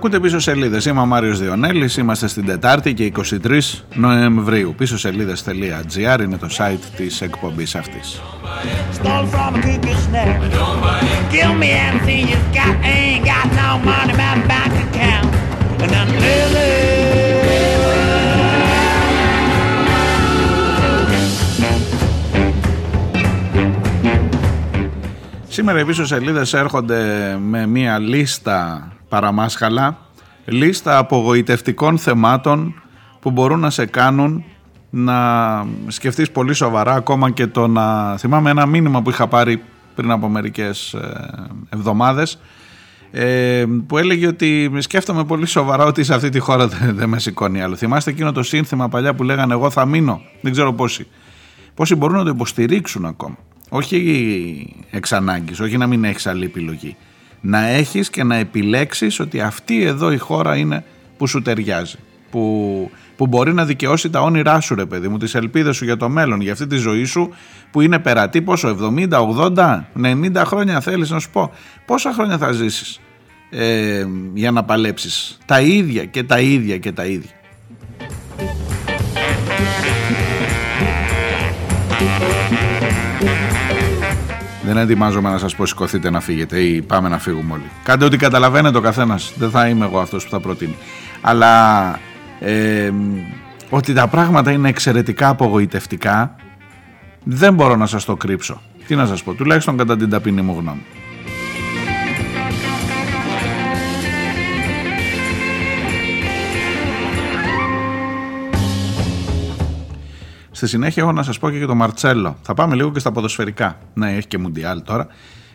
Ακούτε πίσω σελίδες. Είμαι ο Μάριος Διονέλης. Είμαστε στην Τετάρτη και 23 Νοεμβρίου. Πίσω σελίδε.gr είναι το site της εκπομπής αυτής. Σήμερα οι πίσω σελίδες έρχονται με μία λίστα παραμάσχαλα, λίστα απογοητευτικών θεμάτων που μπορούν να σε κάνουν να σκεφτείς πολύ σοβαρά ακόμα και το να θυμάμαι ένα μήνυμα που είχα πάρει πριν από μερικές ε, εβδομάδες ε, που έλεγε ότι σκέφτομαι πολύ σοβαρά ότι σε αυτή τη χώρα δεν, με σηκώνει άλλο. Θυμάστε εκείνο το σύνθημα παλιά που λέγανε εγώ θα μείνω, δεν ξέρω πόσοι. Πόσοι μπορούν να το υποστηρίξουν ακόμα. Όχι εξ ανάγκης, όχι να μην έχεις άλλη επιλογή. Να έχεις και να επιλέξεις ότι αυτή εδώ η χώρα είναι που σου ταιριάζει. Που, που μπορεί να δικαιώσει τα όνειρά σου ρε παιδί μου, τις ελπίδες σου για το μέλλον, για αυτή τη ζωή σου που είναι περατή πόσο, 70, 80, 90 χρόνια θέλεις να σου πω. Πόσα χρόνια θα ζήσεις ε, για να παλέψεις; Τα ίδια και τα ίδια και τα ίδια. Δεν ετοιμάζομαι να σας πω σηκωθείτε να φύγετε ή πάμε να φύγουμε όλοι. Κάντε ό,τι καταλαβαίνετε ο καθένας. Δεν θα είμαι εγώ αυτός που θα προτείνει. Αλλά ε, ότι τα πράγματα είναι εξαιρετικά απογοητευτικά δεν μπορώ να σας το κρύψω. Τι να σας πω, τουλάχιστον κατά την ταπεινή μου γνώμη. Στη συνέχεια έχω να σας πω και για το Μαρτσέλο. Θα πάμε λίγο και στα ποδοσφαιρικά. Ναι, έχει και Μουντιάλ τώρα.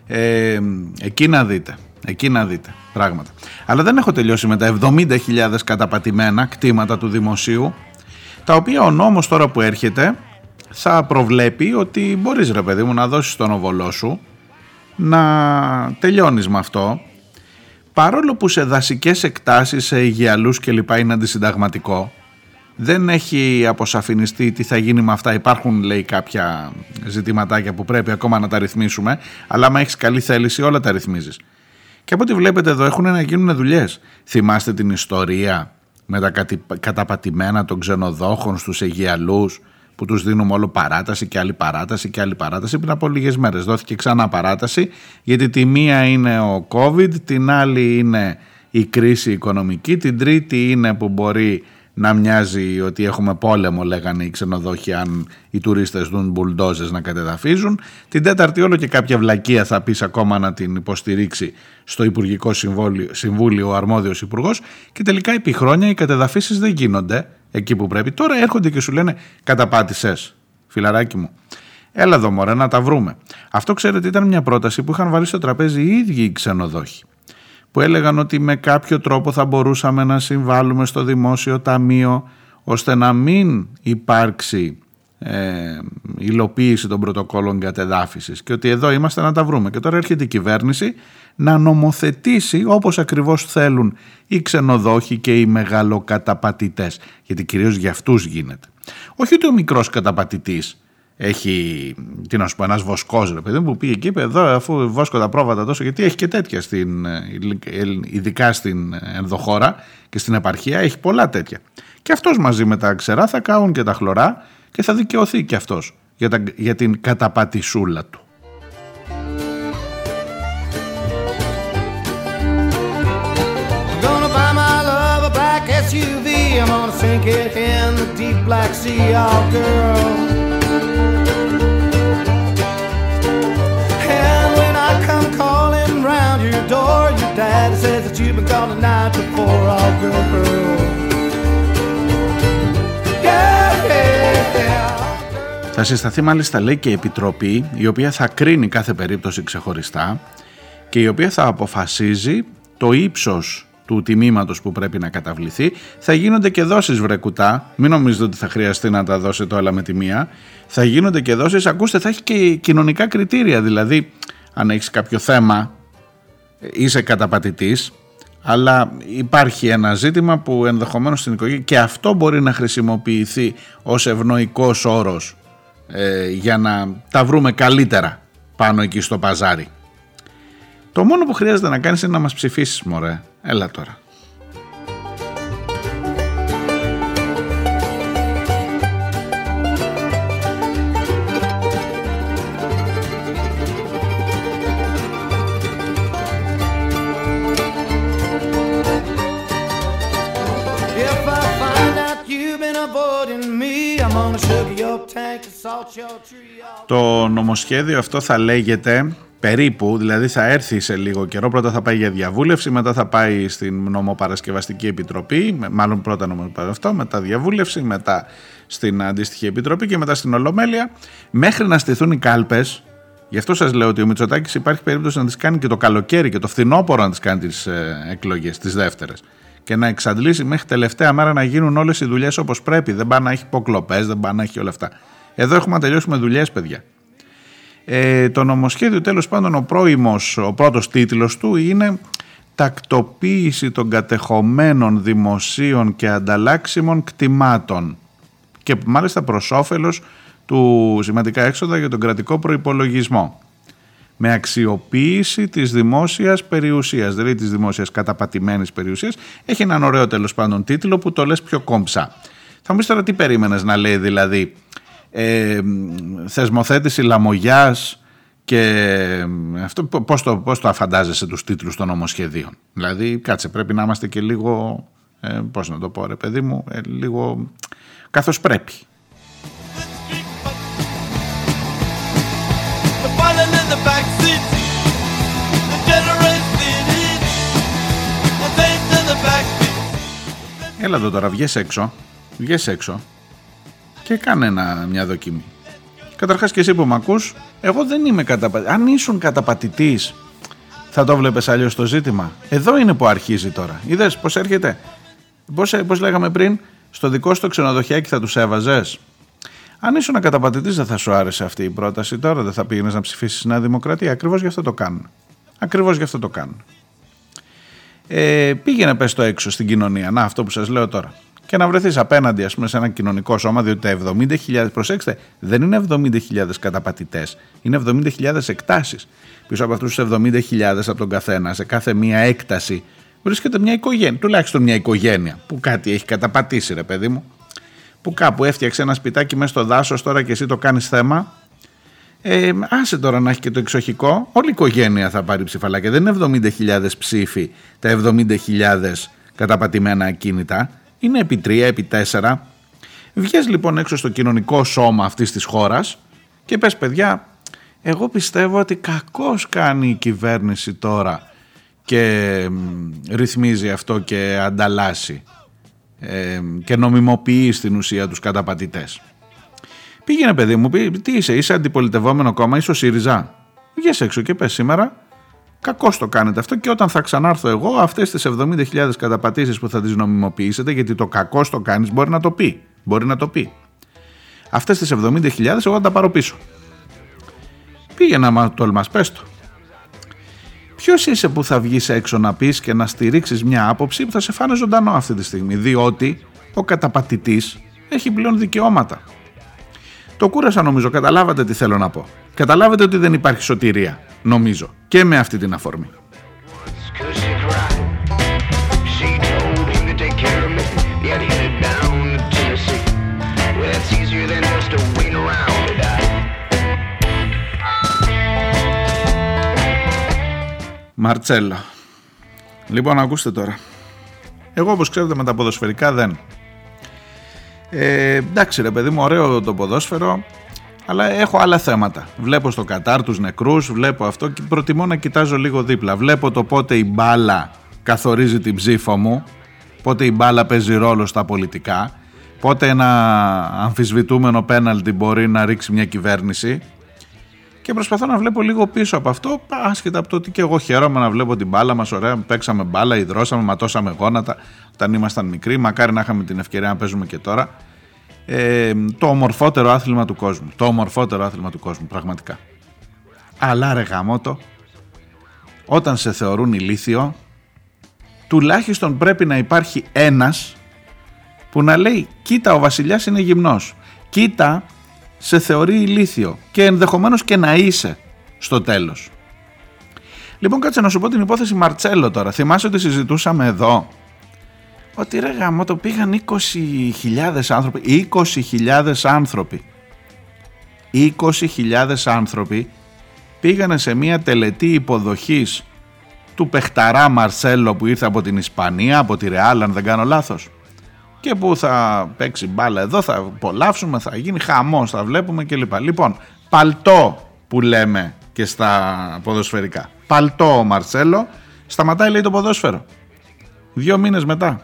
Ε, εκεί να δείτε. Εκεί να δείτε πράγματα. Αλλά δεν έχω τελειώσει με τα 70.000 καταπατημένα κτήματα του δημοσίου τα οποία ο νόμος τώρα που έρχεται θα προβλέπει ότι μπορείς ρε παιδί μου να δώσεις τον οβολό σου να τελειώνεις με αυτό παρόλο που σε δασικές εκτάσεις, σε υγιαλούς κλπ είναι αντισυνταγματικό δεν έχει αποσαφινιστεί τι θα γίνει με αυτά. Υπάρχουν λέει κάποια ζητηματάκια που πρέπει ακόμα να τα ρυθμίσουμε, αλλά άμα έχεις καλή θέληση όλα τα ρυθμίζεις. Και από ό,τι βλέπετε εδώ έχουν να γίνουν δουλειές. Θυμάστε την ιστορία με τα καταπατημένα των ξενοδόχων στους Αιγιαλούς που τους δίνουμε όλο παράταση και άλλη παράταση και άλλη παράταση πριν από λίγες μέρες δόθηκε ξανά παράταση γιατί τη μία είναι ο COVID, την άλλη είναι η κρίση οικονομική, την τρίτη είναι που μπορεί να μοιάζει ότι έχουμε πόλεμο λέγανε οι ξενοδόχοι αν οι τουρίστες δουν μπουλντόζες να κατεδαφίζουν. Την τέταρτη όλο και κάποια βλακεία θα πεις ακόμα να την υποστηρίξει στο Υπουργικό Συμβούλιο, Συμβούλιο ο αρμόδιος υπουργός και τελικά επί χρόνια οι κατεδαφίσεις δεν γίνονται εκεί που πρέπει. Τώρα έρχονται και σου λένε καταπάτησες φιλαράκι μου. Έλα εδώ μωρέ να τα βρούμε. Αυτό ξέρετε ήταν μια πρόταση που είχαν βάλει στο τραπέζι οι ίδιοι οι ξενοδόχοι που έλεγαν ότι με κάποιο τρόπο θα μπορούσαμε να συμβάλλουμε στο δημόσιο ταμείο ώστε να μην υπάρξει ε, υλοποίηση των πρωτοκόλων κατεδάφισης και ότι εδώ είμαστε να τα βρούμε. Και τώρα έρχεται η κυβέρνηση να νομοθετήσει όπως ακριβώς θέλουν οι ξενοδόχοι και οι μεγαλοκαταπατητές γιατί κυρίως για αυτούς γίνεται. Όχι ότι ο μικρός καταπατητής έχει, τι να σου πω, ένας βοσκός ρε παιδί που πήγε εκεί, είπε εδώ αφού βόσκω τα πρόβατα τόσο, γιατί έχει και τέτοια, στην, ειδικά στην ενδοχώρα και στην επαρχία, έχει πολλά τέτοια. Και αυτός μαζί με τα ξερά θα κάνουν και τα χλωρά και θα δικαιωθεί και αυτός για, τα, για την καταπατησούλα του. I'm gonna sink it in the deep black sea, oh girl. Daddy says that you've been gone the night before. Oh, girl. Yeah, yeah, yeah. Θα συσταθεί μάλιστα λέει και επιτροπή η οποία θα κρίνει κάθε περίπτωση ξεχωριστά και η οποία θα αποφασίζει το ύψος του τιμήματος που πρέπει να καταβληθεί. Θα γίνονται και δόσεις βρεκουτά, μην νομίζετε ότι θα χρειαστεί να τα δώσετε όλα με τη μία. Θα γίνονται και δόσεις, ακούστε θα έχει και κοινωνικά κριτήρια, δηλαδή αν έχεις κάποιο θέμα είσαι καταπατητής, Αλλά υπάρχει ένα ζήτημα που ενδεχομένως στην οικογένεια και αυτό μπορεί να χρησιμοποιηθεί ως ευνοϊκός όρος ε, για να τα βρούμε καλύτερα πάνω εκεί στο παζάρι. Το μόνο που χρειάζεται να κάνεις είναι να μας ψηφίσεις μωρέ. Έλα τώρα. Το νομοσχέδιο αυτό θα λέγεται περίπου, δηλαδή θα έρθει σε λίγο καιρό, πρώτα θα πάει για διαβούλευση, μετά θα πάει στην νομοπαρασκευαστική επιτροπή, μάλλον πρώτα νομοπαρασκευαστικό, μετά διαβούλευση, μετά στην αντίστοιχη επιτροπή και μετά στην Ολομέλεια, μέχρι να στηθούν οι κάλπες, Γι' αυτό σας λέω ότι ο Μητσοτάκης υπάρχει περίπτωση να τις κάνει και το καλοκαίρι και το φθινόπωρο να τις κάνει τις ε, εκλογές, τις δεύτερες. Και να εξαντλήσει μέχρι τελευταία μέρα να γίνουν όλες οι δουλειές όπως πρέπει. Δεν πάει να έχει υποκλοπές, δεν πάει να έχει όλα αυτά. Εδώ έχουμε να τελειώσουμε δουλειές, παιδιά. Ε, το νομοσχέδιο τέλος πάντων ο πρώιμος, ο πρώτος τίτλος του είναι «Τακτοποίηση των κατεχομένων δημοσίων και ανταλλάξιμων κτημάτων» και μάλιστα προς όφελος του σημαντικά έξοδα για τον κρατικό προϋπολογισμό με αξιοποίηση της δημόσιας περιουσίας, δηλαδή της δημόσιας καταπατημένης περιουσίας. Έχει έναν ωραίο τέλος πάντων τίτλο που το λες πιο κόμψα. Θα μου πεις τώρα τι περίμενες να λέει δηλαδή ε, θεσμοθέτηση λαμογιάς και αυτό πώς το, πώς το αφαντάζεσαι τους τίτλους των νομοσχεδίων. Δηλαδή κάτσε πρέπει να είμαστε και λίγο, ε, πώς να το πω ρε παιδί μου, ε, λίγο καθώς πρέπει. Έλα εδώ τώρα, βγες έξω, βγες έξω και κάνε μια δοκιμή. Καταρχάς και εσύ που με ακούς, εγώ δεν είμαι καταπατητή. Αν ήσουν καταπατητής, θα το βλέπει αλλιώς το ζήτημα. Εδώ είναι που αρχίζει τώρα. Είδες πώς έρχεται; Πώς λέγαμε πριν, στο δικό σου το ξενοδοχιάκι θα τους έβαζες; Αν ήσουν καταπατητής, δεν θα σου άρεσε αυτή η πρόταση τώρα, δεν θα πήγαινες να ψηφίσεις Νέα Δημοκρατία. Ακριβώς γι' αυτό το κάνουν. Ακριβώς γι' αυτό το κάνουν. Ε, πήγαινε πες το έξω στην κοινωνία. Να, αυτό που σας λέω τώρα και να βρεθείς απέναντι ας πούμε, σε ένα κοινωνικό σώμα, διότι τα 70.000, προσέξτε, δεν είναι 70.000 καταπατητές, είναι 70.000 εκτάσεις. Πίσω από αυτούς τους 70.000 από τον καθένα, σε κάθε μία έκταση, βρίσκεται μια οικογένεια, τουλάχιστον μια οικογένεια που κάτι έχει καταπατήσει, ρε παιδί μου. Που κάπου έφτιαξε ένα σπιτάκι μέσα στο δάσος τώρα και εσύ το κάνεις θέμα. Ε, άσε τώρα να έχει και το εξοχικό, όλη η οικογένεια θα πάρει ψηφαλάκια. Δεν είναι 70.000 ψήφοι τα 70.000 καταπατημένα ακίνητα είναι επί 3, επί 4. Βγες λοιπόν έξω στο κοινωνικό σώμα αυτής της χώρας και πες παιδιά, εγώ πιστεύω ότι κακώς κάνει η κυβέρνηση τώρα και ρυθμίζει αυτό και ανταλλάσσει ε, και νομιμοποιεί στην ουσία τους καταπατητές. Πήγαινε παιδί μου, τι είσαι, είσαι αντιπολιτευόμενο κόμμα, είσαι ο ΣΥΡΙΖΑ. Βγες έξω και πες σήμερα, Κακώς το κάνετε αυτό και όταν θα ξανάρθω εγώ, αυτές τις 70.000 καταπατήσεις που θα τις νομιμοποιήσετε, γιατί το κακός το κάνεις, μπορεί να το πει. Μπορεί να το πει. Αυτές τις 70.000 εγώ θα τα πάρω πίσω. Πήγαινα μα τολμάς, πες το. Ποιος είσαι που θα βγεις έξω να πεις και να στηρίξεις μια άποψη που θα σε φάνε ζωντανό αυτή τη στιγμή, διότι ο καταπατητής έχει πλέον δικαιώματα. Το κούρασα νομίζω, καταλάβατε τι θέλω να πω. Καταλάβατε ότι δεν υπάρχει σωτηρία, νομίζω, και με αυτή την αφορμή. Μαρτσέλο. Λοιπόν, ακούστε τώρα. Εγώ όπως ξέρετε με τα ποδοσφαιρικά δεν. Ε, εντάξει ρε παιδί μου, ωραίο το ποδόσφαιρο, αλλά έχω άλλα θέματα. Βλέπω στο Κατάρ τους νεκρούς, βλέπω αυτό και προτιμώ να κοιτάζω λίγο δίπλα. Βλέπω το πότε η μπάλα καθορίζει την ψήφο μου, πότε η μπάλα παίζει ρόλο στα πολιτικά, πότε ένα αμφισβητούμενο πέναλτι μπορεί να ρίξει μια κυβέρνηση και προσπαθώ να βλέπω λίγο πίσω από αυτό, άσχετα από το ότι και εγώ χαίρομαι να βλέπω την μπάλα μας, ωραία, παίξαμε μπάλα, υδρώσαμε, ματώσαμε γόνατα όταν ήμασταν μικροί, μακάρι να είχαμε την ευκαιρία να παίζουμε και τώρα. Ε, το ομορφότερο άθλημα του κόσμου, το ομορφότερο άθλημα του κόσμου, πραγματικά. Αλλά ρε γαμότο, όταν σε θεωρούν ηλίθιο, τουλάχιστον πρέπει να υπάρχει ένας που να λέει κοίτα ο βασιλιάς είναι γυμνός, κοίτα σε θεωρεί ηλίθιο και ενδεχομένως και να είσαι στο τέλος. Λοιπόν κάτσε να σου πω την υπόθεση Μαρτσέλο τώρα. Θυμάσαι ότι συζητούσαμε εδώ ότι ρε γάμο το πήγαν 20.000 άνθρωποι, 20.000 άνθρωποι, 20.000 άνθρωποι πήγανε σε μια τελετή υποδοχής του παιχταρά Μαρσέλο που ήρθε από την Ισπανία, από τη Ρεάλ αν δεν κάνω λάθος και που θα παίξει μπάλα εδώ, θα απολαύσουμε, θα γίνει χαμός, θα βλέπουμε κλπ. Λοιπόν, παλτό που λέμε και στα ποδοσφαιρικά. Παλτό ο Μαρσέλο, σταματάει λέει το ποδόσφαιρο. Δύο μήνες μετά.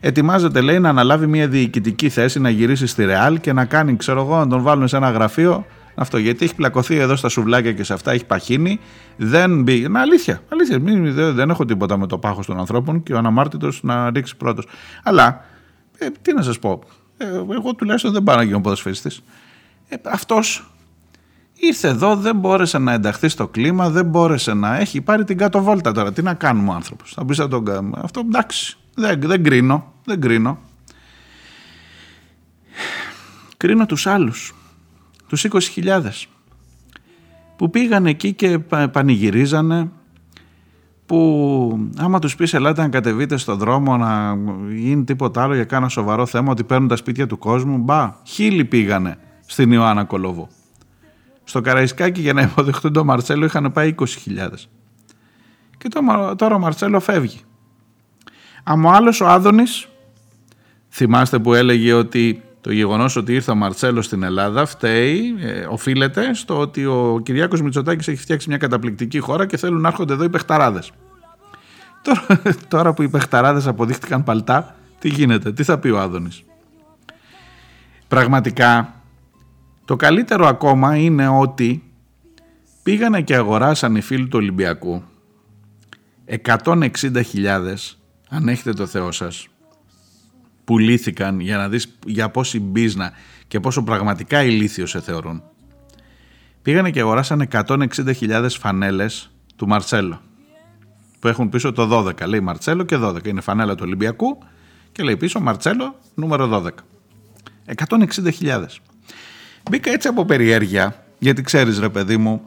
Ετοιμάζεται λέει να αναλάβει μια διοικητική θέση, να γυρίσει στη Ρεάλ και να κάνει, ξέρω εγώ, να τον βάλουν σε ένα γραφείο αυτό. Γιατί έχει πλακωθεί εδώ στα σουβλάκια και σε αυτά, έχει παχύνει. Δεν μπήκε. Να, αλήθεια. αλήθεια. Μην, δεν, δεν έχω τίποτα με το πάχος των ανθρώπων και ο αναμάρτητος να ρίξει πρώτος. Αλλά ε, τι να σας πω. Ε, εγώ τουλάχιστον δεν πάω να γίνω ποδοσφαιριστής. Ε, Αυτός ήρθε εδώ, δεν μπόρεσε να ενταχθεί στο κλίμα, δεν μπόρεσε να έχει πάρει την κάτω βόλτα τώρα. Τι να κάνουμε ο άνθρωπος. Θα πει τον κάνουμε. Αυτό εντάξει. Δεν, δεν κρίνω. Δεν κρίνω. Κρίνω τους άλλους τους 20.000 που πήγαν εκεί και πανηγυρίζανε που άμα τους πεις ελάτε να κατεβείτε στο δρόμο να γίνει τίποτα άλλο για κάνα σοβαρό θέμα ότι παίρνουν τα σπίτια του κόσμου μπα χίλιοι πήγανε στην Ιωάννα Κολοβού. Στο Καραϊσκάκι για να υποδεχτούν τον Μαρτσέλο είχαν πάει 20.000 και τώρα ο Μαρτσέλο φεύγει. Άμα ο άλλος ο Άδωνης θυμάστε που έλεγε ότι το γεγονός ότι ήρθε ο Μαρτσέλο στην Ελλάδα φταίει, ε, οφείλεται στο ότι ο Κυριάκος Μητσοτάκης έχει φτιάξει μια καταπληκτική χώρα και θέλουν να έρχονται εδώ οι παιχταράδες. Τώρα, τώρα που οι παιχταράδες αποδείχτηκαν παλτά, τι γίνεται, τι θα πει ο Άδωνης; Πραγματικά, το καλύτερο ακόμα είναι ότι πήγανε και αγοράσαν οι φίλοι του Ολυμπιακού 160.000, αν έχετε το Θεό σας, πουλήθηκαν για να δεις για πόση μπίζνα και πόσο πραγματικά ηλίθιος σε θεωρούν. Πήγανε και αγοράσανε 160.000 φανέλες του Μαρτσέλο που έχουν πίσω το 12. Λέει Μαρτσέλο και 12. Είναι φανέλα του Ολυμπιακού και λέει πίσω Μαρτσέλο νούμερο 12. 160.000. Μπήκα έτσι από περιέργεια γιατί ξέρεις ρε παιδί μου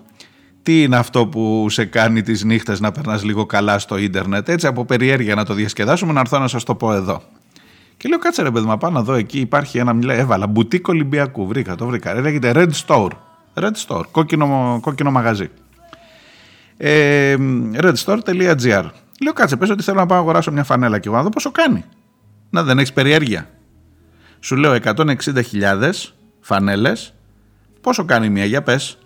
τι είναι αυτό που σε κάνει τις νύχτες να περνάς λίγο καλά στο ίντερνετ έτσι από περιέργεια να το διασκεδάσουμε να έρθω να σας το πω εδώ. Και λέω κάτσε ρε παιδί μου, πάω να δω εκεί υπάρχει ένα, μιλάει, έβαλα μπουτίκ Ολυμπιακού, βρήκα, το βρήκα. Λέγεται Red Store, Red Store, κόκκινο, κόκκινο μαγαζί. Ε, redstore.gr Λέω κάτσε, πες ότι θέλω να πάω να αγοράσω μια φανέλα και εγώ να δω πόσο κάνει. Να δεν έχεις περιέργεια. Σου λέω 160.000 φανέλες, πόσο κάνει μία, για πες.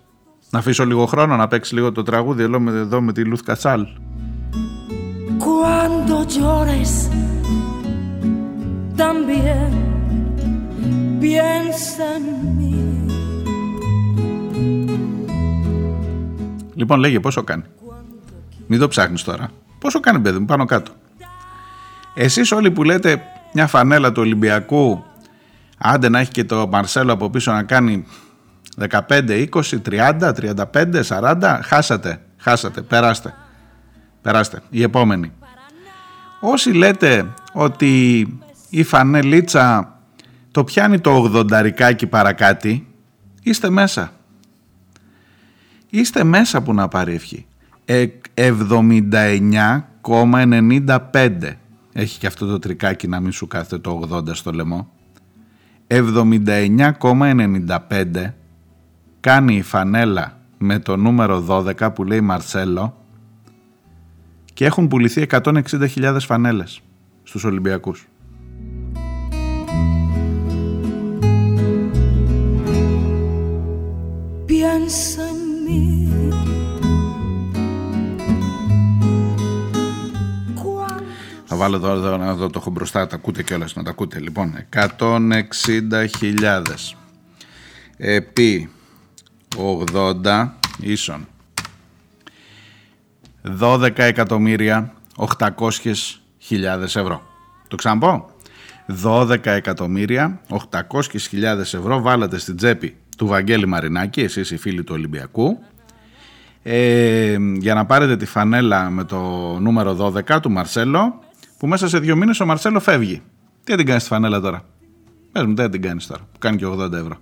Να αφήσω λίγο χρόνο να παίξει λίγο το τραγούδι εδώ με, εδώ με τη Λουθ Κατσάλ. Cuando llores también piensa en mí. Λοιπόν, λέγε πόσο κάνει; Μην το ψάχνεις τώρα. Πόσο κάνει, παιδί μου, πάνω κάτω. Εσείς όλοι που λέτε μια φανέλα του Ολυμπιακού, άντε να έχει και το Μαρσέλο από πίσω να κάνει 15, 20, 30, 35, 40, χάσατε, χάσατε, περάστε. Περάστε, η επόμενη. Όσοι λέτε ότι η φανελίτσα το πιάνει το 80 παρακάτι, είστε μέσα. Είστε μέσα που να πάρει ευχή. 79,95 έχει και αυτό το τρικάκι να μην σου κάθεται το 80 στο λαιμό. 79,95 κάνει η φανέλα με το νούμερο 12 που λέει Μαρσέλο και έχουν πουληθεί 160.000 φανέλες στους Ολυμπιακούς. Θα βάλω εδώ, εδώ να δω, το έχω μπροστά, τα ακούτε κιόλας, να τα ακούτε. Λοιπόν, 160.000 επί 80 ίσον 12 εκατομμύρια 800.000 ευρώ. Το ξαναπώ. 12 εκατομμύρια 800.000 ευρώ βάλατε στην τσέπη του Βαγγέλη Μαρινάκη, εσείς οι φίλοι του Ολυμπιακού, ε, για να πάρετε τη φανέλα με το νούμερο 12 του Μαρσέλο που μέσα σε δύο μήνες ο Μαρσέλο φεύγει. Τι την κάνεις τη φανέλα τώρα; Πες μου, δεν την κάνεις τώρα. Που κάνει και 80 ευρώ.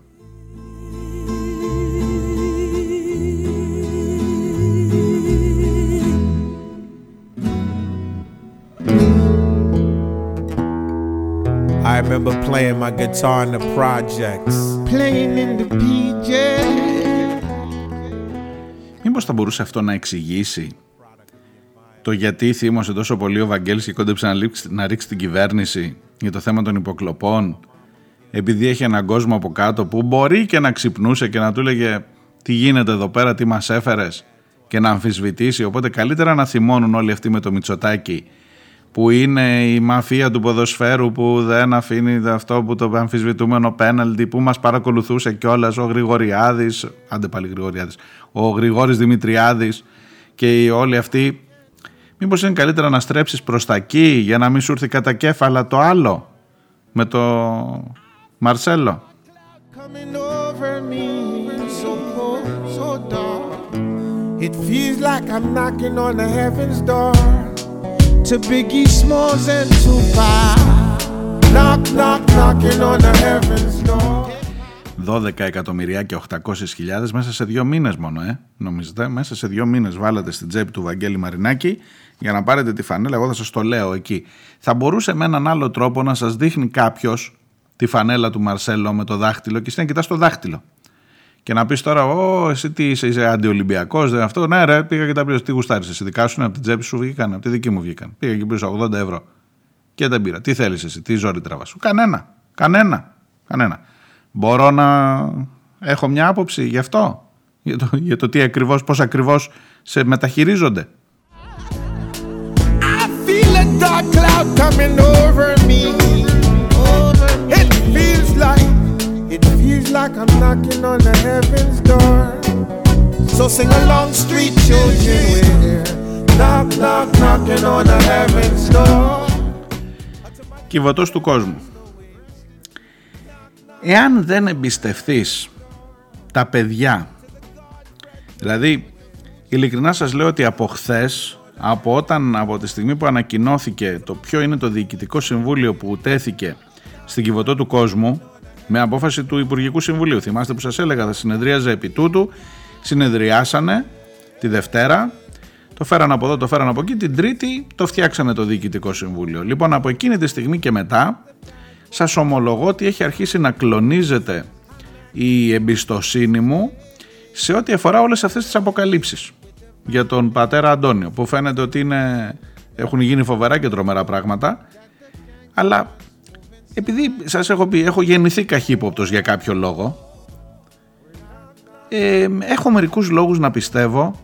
I remember playing my guitar in the projects. Playing in the PJ. Μήπως θα μπορούσε αυτό να εξηγήσει το γιατί θύμωσε τόσο πολύ ο Βαγγέλης και κόντεψε να ρίξει, να ρίξει την κυβέρνηση για το θέμα των υποκλοπών επειδή έχει έναν κόσμο από κάτω που μπορεί και να ξυπνούσε και να του έλεγε τι γίνεται εδώ πέρα, τι μας έφερες και να αμφισβητήσει οπότε καλύτερα να θυμώνουν όλοι αυτοί με το Μητσοτάκι που είναι η μαφία του ποδοσφαίρου που δεν αφήνει αυτό που το αμφισβητούμενο πέναλτι που μας παρακολουθούσε κιόλας ο Γρηγοριάδης, άντε πάλι Γρηγοριάδης, ο Γρηγόρης Δημητριάδης και όλοι αυτοί μήπως είναι καλύτερα να στρέψεις προς τα εκεί για να μην σου έρθει κατά κέφαλα το άλλο με το Μαρσέλο; It feels like I'm knocking on the heaven's door to Biggie Smalls and Tupac. Knock, knock, knocking on the heaven's door. 12 εκατομμυριά και 800 χιλιάδες μέσα σε δύο μήνες μόνο, ε. Νομίζετε, μέσα σε δύο μήνες βάλατε στην τσέπη του Βαγγέλη Μαρινάκη για να πάρετε τη φανέλα, εγώ θα σας το λέω εκεί. Θα μπορούσε με έναν άλλο τρόπο να σας δείχνει κάποιος τη φανέλα του Μαρσέλο με το δάχτυλο και εσύ να κοιτάς το δάχτυλο. Και να πεις τώρα, Ω, εσύ τι είσαι, είσαι αντιολυμπιακός, δεν αυτό. Ναι, ρε, πήγα και τα πήρα. Τι γουστάρεις, εσύ δικά σου από την τσέπη σου βγήκαν, από τη δική μου βγήκαν. Πήγα και πήρα 80 ευρώ. Και δεν πήρα. Τι θέλεις εσύ, τι ζόρι τραβάς σου. Κανένα. Κανένα. Κανένα. Μπορώ να έχω μια άποψη γι' αυτό; Για το, για το τι ακριβώς, πώς ακριβώς σε μεταχειρίζονται. I feel a dark cloud coming over me. It feels like, it feels like I'm knocking on the heaven's door. So sing along, street children, we're knock, knock, knocking on the heaven's door. Κυβωτός του κόσμου. εάν δεν εμπιστευτείς τα παιδιά δηλαδή ειλικρινά σας λέω ότι από χθες, από όταν από τη στιγμή που ανακοινώθηκε το ποιο είναι το διοικητικό συμβούλιο που τέθηκε στην κυβωτό του κόσμου με απόφαση του Υπουργικού Συμβουλίου θυμάστε που σας έλεγα θα συνεδρίαζε επί τούτου συνεδριάσανε τη Δευτέρα το φέραν από εδώ, το φέραν από εκεί. Την Τρίτη το φτιάξανε το Διοικητικό Συμβούλιο. Λοιπόν, από εκείνη τη στιγμή και μετά σας ομολογώ ότι έχει αρχίσει να κλονίζεται η εμπιστοσύνη μου σε ό,τι αφορά όλες αυτές τις αποκαλύψεις για τον πατέρα Αντώνιο που φαίνεται ότι είναι, έχουν γίνει φοβερά και τρομερά πράγματα αλλά επειδή σας έχω πει έχω γεννηθεί καχύποπτος για κάποιο λόγο ε, έχω μερικούς λόγους να πιστεύω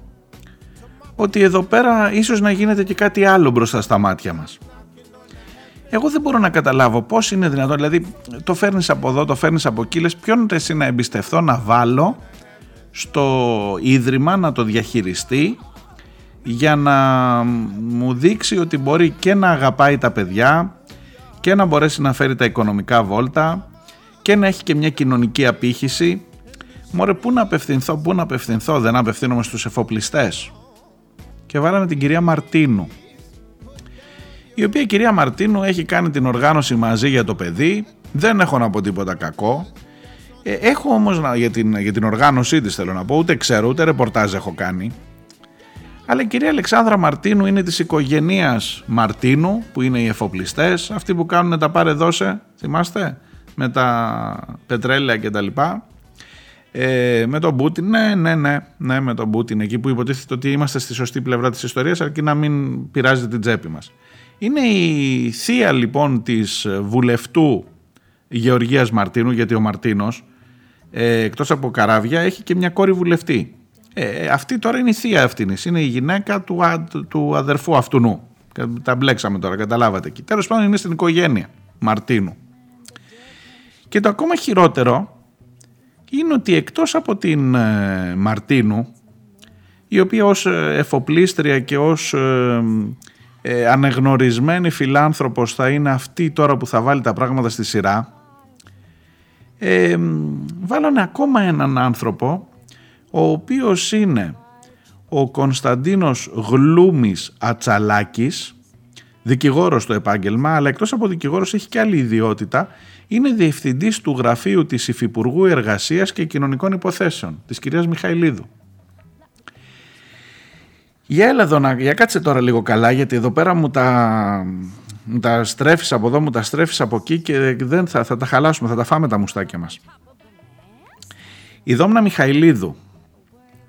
ότι εδώ πέρα ίσως να γίνεται και κάτι άλλο μπροστά στα μάτια μας. Εγώ δεν μπορώ να καταλάβω πώς είναι δυνατόν. Δηλαδή, το φέρνεις από εδώ, το φέρνεις από εκεί. Λες, ποιον εσύ να εμπιστευτώ να βάλω στο ίδρυμα να το διαχειριστεί για να μου δείξει ότι μπορεί και να αγαπάει τα παιδιά και να μπορέσει να φέρει τα οικονομικά βόλτα και να έχει και μια κοινωνική απήχηση. Μωρέ, πού να απευθυνθώ, πού να απευθυνθώ, δεν απευθύνομαι στους εφοπλιστές. Και βάλαμε την κυρία Μαρτίνου η οποία η κυρία Μαρτίνου έχει κάνει την οργάνωση μαζί για το παιδί, δεν έχω να πω τίποτα κακό. Ε, έχω όμως για την, για την οργάνωσή της θέλω να πω, ούτε ξέρω, ούτε ρεπορτάζ έχω κάνει. Αλλά η κυρία Αλεξάνδρα Μαρτίνου είναι της οικογενείας Μαρτίνου, που είναι οι εφοπλιστές, αυτοί που κάνουν τα πάρε δώσε, θυμάστε, με τα πετρέλαια και τα λοιπά. Ε, με τον Πούτιν, ναι, ναι, ναι, ναι, με τον Πούτιν, εκεί που υποτίθεται ότι είμαστε στη σωστή πλευρά της ιστορίας, αρκεί να μην πειράζει την τσέπη μας. Είναι η θεία λοιπόν της βουλευτού Γεωργίας Μαρτίνου, γιατί ο Μαρτίνος ε, εκτός από καράβια έχει και μια κόρη βουλευτή. Ε, αυτή τώρα είναι η θεία αυτής, είναι η γυναίκα του, του αδερφού αυτού Τα μπλέξαμε τώρα, καταλάβατε εκεί. Τέλος πάντων είναι στην οικογένεια Μαρτίνου. Και το ακόμα χειρότερο είναι ότι εκτός από την ε, Μαρτίνου, η οποία ως ε, εφοπλίστρια και ως ε, ε, ανεγνωρισμένη φιλάνθρωπος θα είναι αυτή τώρα που θα βάλει τα πράγματα στη σειρά ε, βάλανε ακόμα έναν άνθρωπο ο οποίος είναι ο Κωνσταντίνος Γλούμης Ατσαλάκης, δικηγόρος στο επάγγελμα, αλλά εκτός από δικηγόρος έχει και άλλη ιδιότητα, είναι διευθυντής του γραφείου της Υφυπουργού Εργασίας και Κοινωνικών Υποθέσεων, της κυρίας Μιχαηλίδου. Για έλα εδώ, για κάτσε τώρα λίγο καλά, γιατί εδώ πέρα μου τα, μου τα στρέφεις από εδώ, μου τα στρέφεις από εκεί και δεν θα, θα τα χαλάσουμε, θα τα φάμε τα μουστάκια μας. Η Δόμνα Μιχαηλίδου,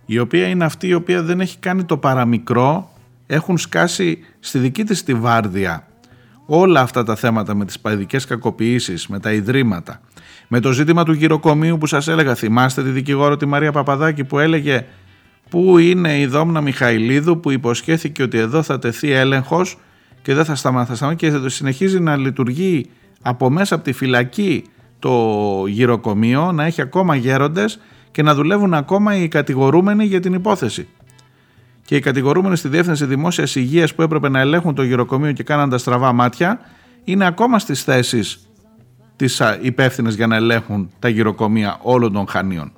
η οποία είναι αυτή η οποία δεν έχει κάνει το παραμικρό, έχουν σκάσει στη δική της τη βάρδια όλα αυτά τα θέματα με τις παιδικές κακοποιήσεις, με τα ιδρύματα, με το ζήτημα του γυροκομείου που σας έλεγα, θυμάστε τη δικηγόρο τη Μαρία Παπαδάκη που έλεγε πού είναι η Δόμνα Μιχαηλίδου που υποσχέθηκε ότι εδώ θα τεθεί έλεγχος και δεν θα σταματήσει και θα συνεχίζει να λειτουργεί από μέσα από τη φυλακή το γυροκομείο, να έχει ακόμα γέροντες και να δουλεύουν ακόμα οι κατηγορούμενοι για την υπόθεση. Και οι κατηγορούμενοι στη Διεύθυνση Δημόσιας Υγείας που έπρεπε να ελέγχουν το γυροκομείο και κάναν τα στραβά μάτια, είναι ακόμα στις θέσεις τι υπεύθυνες για να ελέγχουν τα γυροκομεία όλων των χανίων.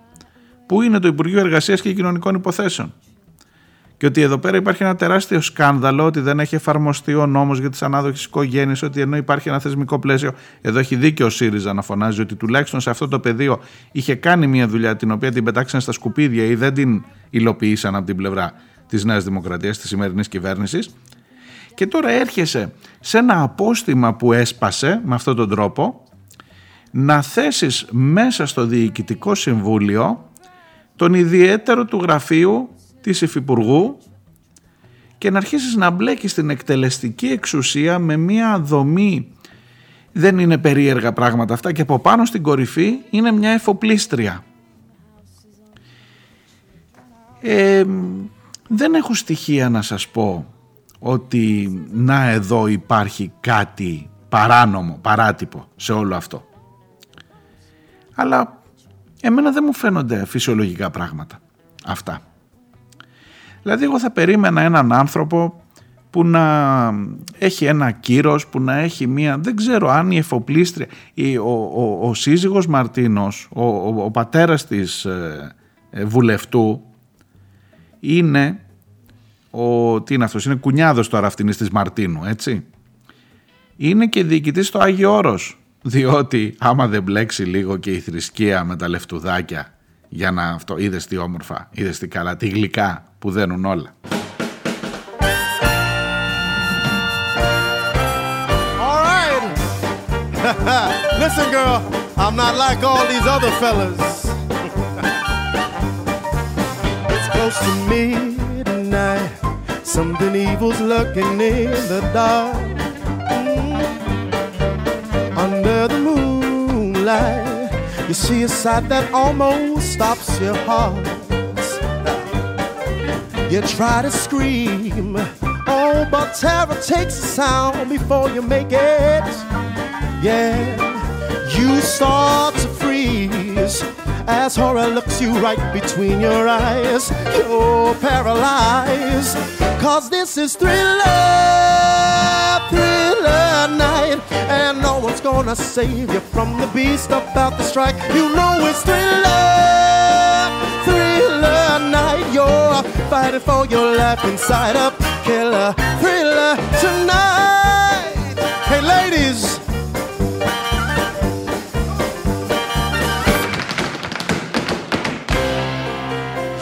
Πού είναι το Υπουργείο Εργασίας και Κοινωνικών Υποθέσεων; Και ότι εδώ πέρα υπάρχει ένα τεράστιο σκάνδαλο ότι δεν έχει εφαρμοστεί ο νόμος για τις ανάδοχες οικογένειες, ότι ενώ υπάρχει ένα θεσμικό πλαίσιο. Εδώ έχει δίκιο ο ΣΥΡΙΖΑ να φωνάζει ότι τουλάχιστον σε αυτό το πεδίο είχε κάνει μια δουλειά την οποία την πετάξαν στα σκουπίδια ή δεν την υλοποίησαν από την πλευρά της Νέας Δημοκρατίας, της σημερινής κυβέρνησης. Και τώρα έρχεσαι σε ένα απόστημα που έσπασε με αυτόν τον τρόπο να θέσεις μέσα στο Διοικητικό Συμβούλιο τον ιδιαίτερο του γραφείου της Υφυπουργού και να αρχίσεις να μπλέκεις την εκτελεστική εξουσία με μια δομή δεν είναι περίεργα πράγματα αυτά και από πάνω στην κορυφή είναι μια εφοπλίστρια. Ε, δεν έχω στοιχεία να σας πω ότι να εδώ υπάρχει κάτι παράνομο, παράτυπο σε όλο αυτό. Αλλά εμένα δεν μου φαίνονται φυσιολογικά πράγματα αυτά. Δηλαδή εγώ θα περίμενα έναν άνθρωπο που να έχει ένα κύρος, που να έχει μία, δεν ξέρω αν η εφοπλίστρια, ο, ο, ο σύζυγος Μαρτίνος, ο, ο, ο πατέρας της ε, ε, βουλευτού είναι, ο, τι είναι αυτός, είναι κουνιάδος τώρα αυτήν της Μαρτίνου, έτσι. Είναι και διοικητής στο Άγιο Όρος, διότι άμα δεν μπλέξει λίγο και η θρησκεία με τα λεφτουδάκια για να αυτό, είδες τι όμορφα, είδες τι καλά, τι γλυκά που δένουν όλα. Listen girl, I'm not like all these other fellas. it's close to midnight. Something evil's lurking in the dark. Under the moonlight, you see a sight that almost stops your heart. You try to scream, oh, but terror takes the sound before you make it. Yeah, you start to freeze as horror looks you right between your eyes. You're paralyzed, cause this is thriller, thriller night, and no one's gonna save you from the beast about to strike. You know it's thriller, thriller night. You're fighting for your life inside a killer thriller tonight. Hey, ladies.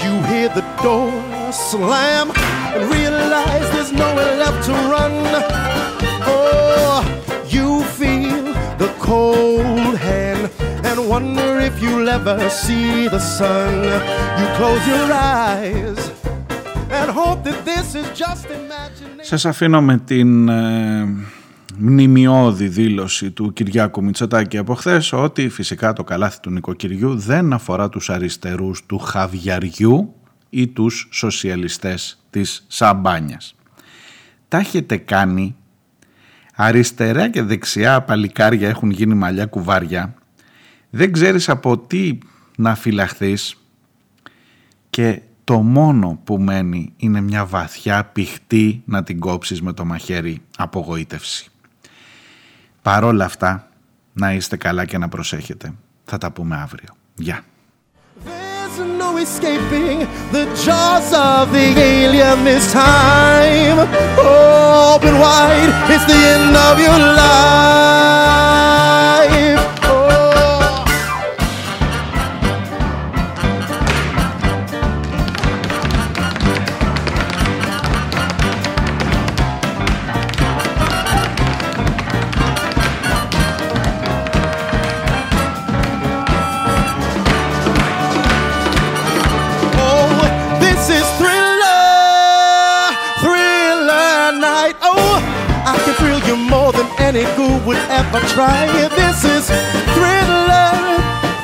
You hear the door slam and realize there's nowhere left to run. Wonder if you'll ever see the sun. You close your eyes Σας αφήνω με την ε, μνημειώδη δήλωση του Κυριάκου Μητσοτάκη από χθες ότι φυσικά το καλάθι του νοικοκυριού δεν αφορά τους αριστερούς του Χαβιαριού ή τους σοσιαλιστές της Σαμπάνιας. Τα έχετε κάνει, αριστερά και δεξιά παλικάρια έχουν γίνει μαλλιά κουβάρια, δεν ξέρεις από τι να φυλαχθείς και το μόνο που μένει είναι μια βαθιά πηχτή να την κόψεις με το μαχαίρι απογοήτευση. Παρόλα αυτά, να είστε καλά και να προσέχετε. Θα τα πούμε αύριο. Γεια. There's no escaping the jaws of the alien this time. Open wide, it's the end of your life. Ever try. It. This is thriller,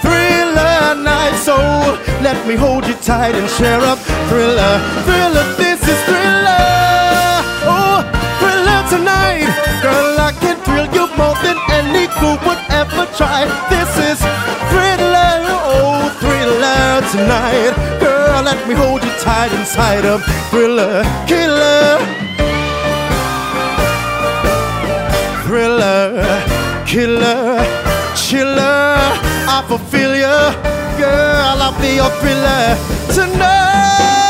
thriller night. So let me hold you tight and share up thriller, thriller. This is thriller, oh thriller tonight. Girl, I can thrill you more than any ghoul would ever try. This is thriller, oh thriller tonight. Girl, let me hold you tight inside of thriller, killer. thriller, killer, chiller. I fulfill you, girl. I'll be your thriller tonight.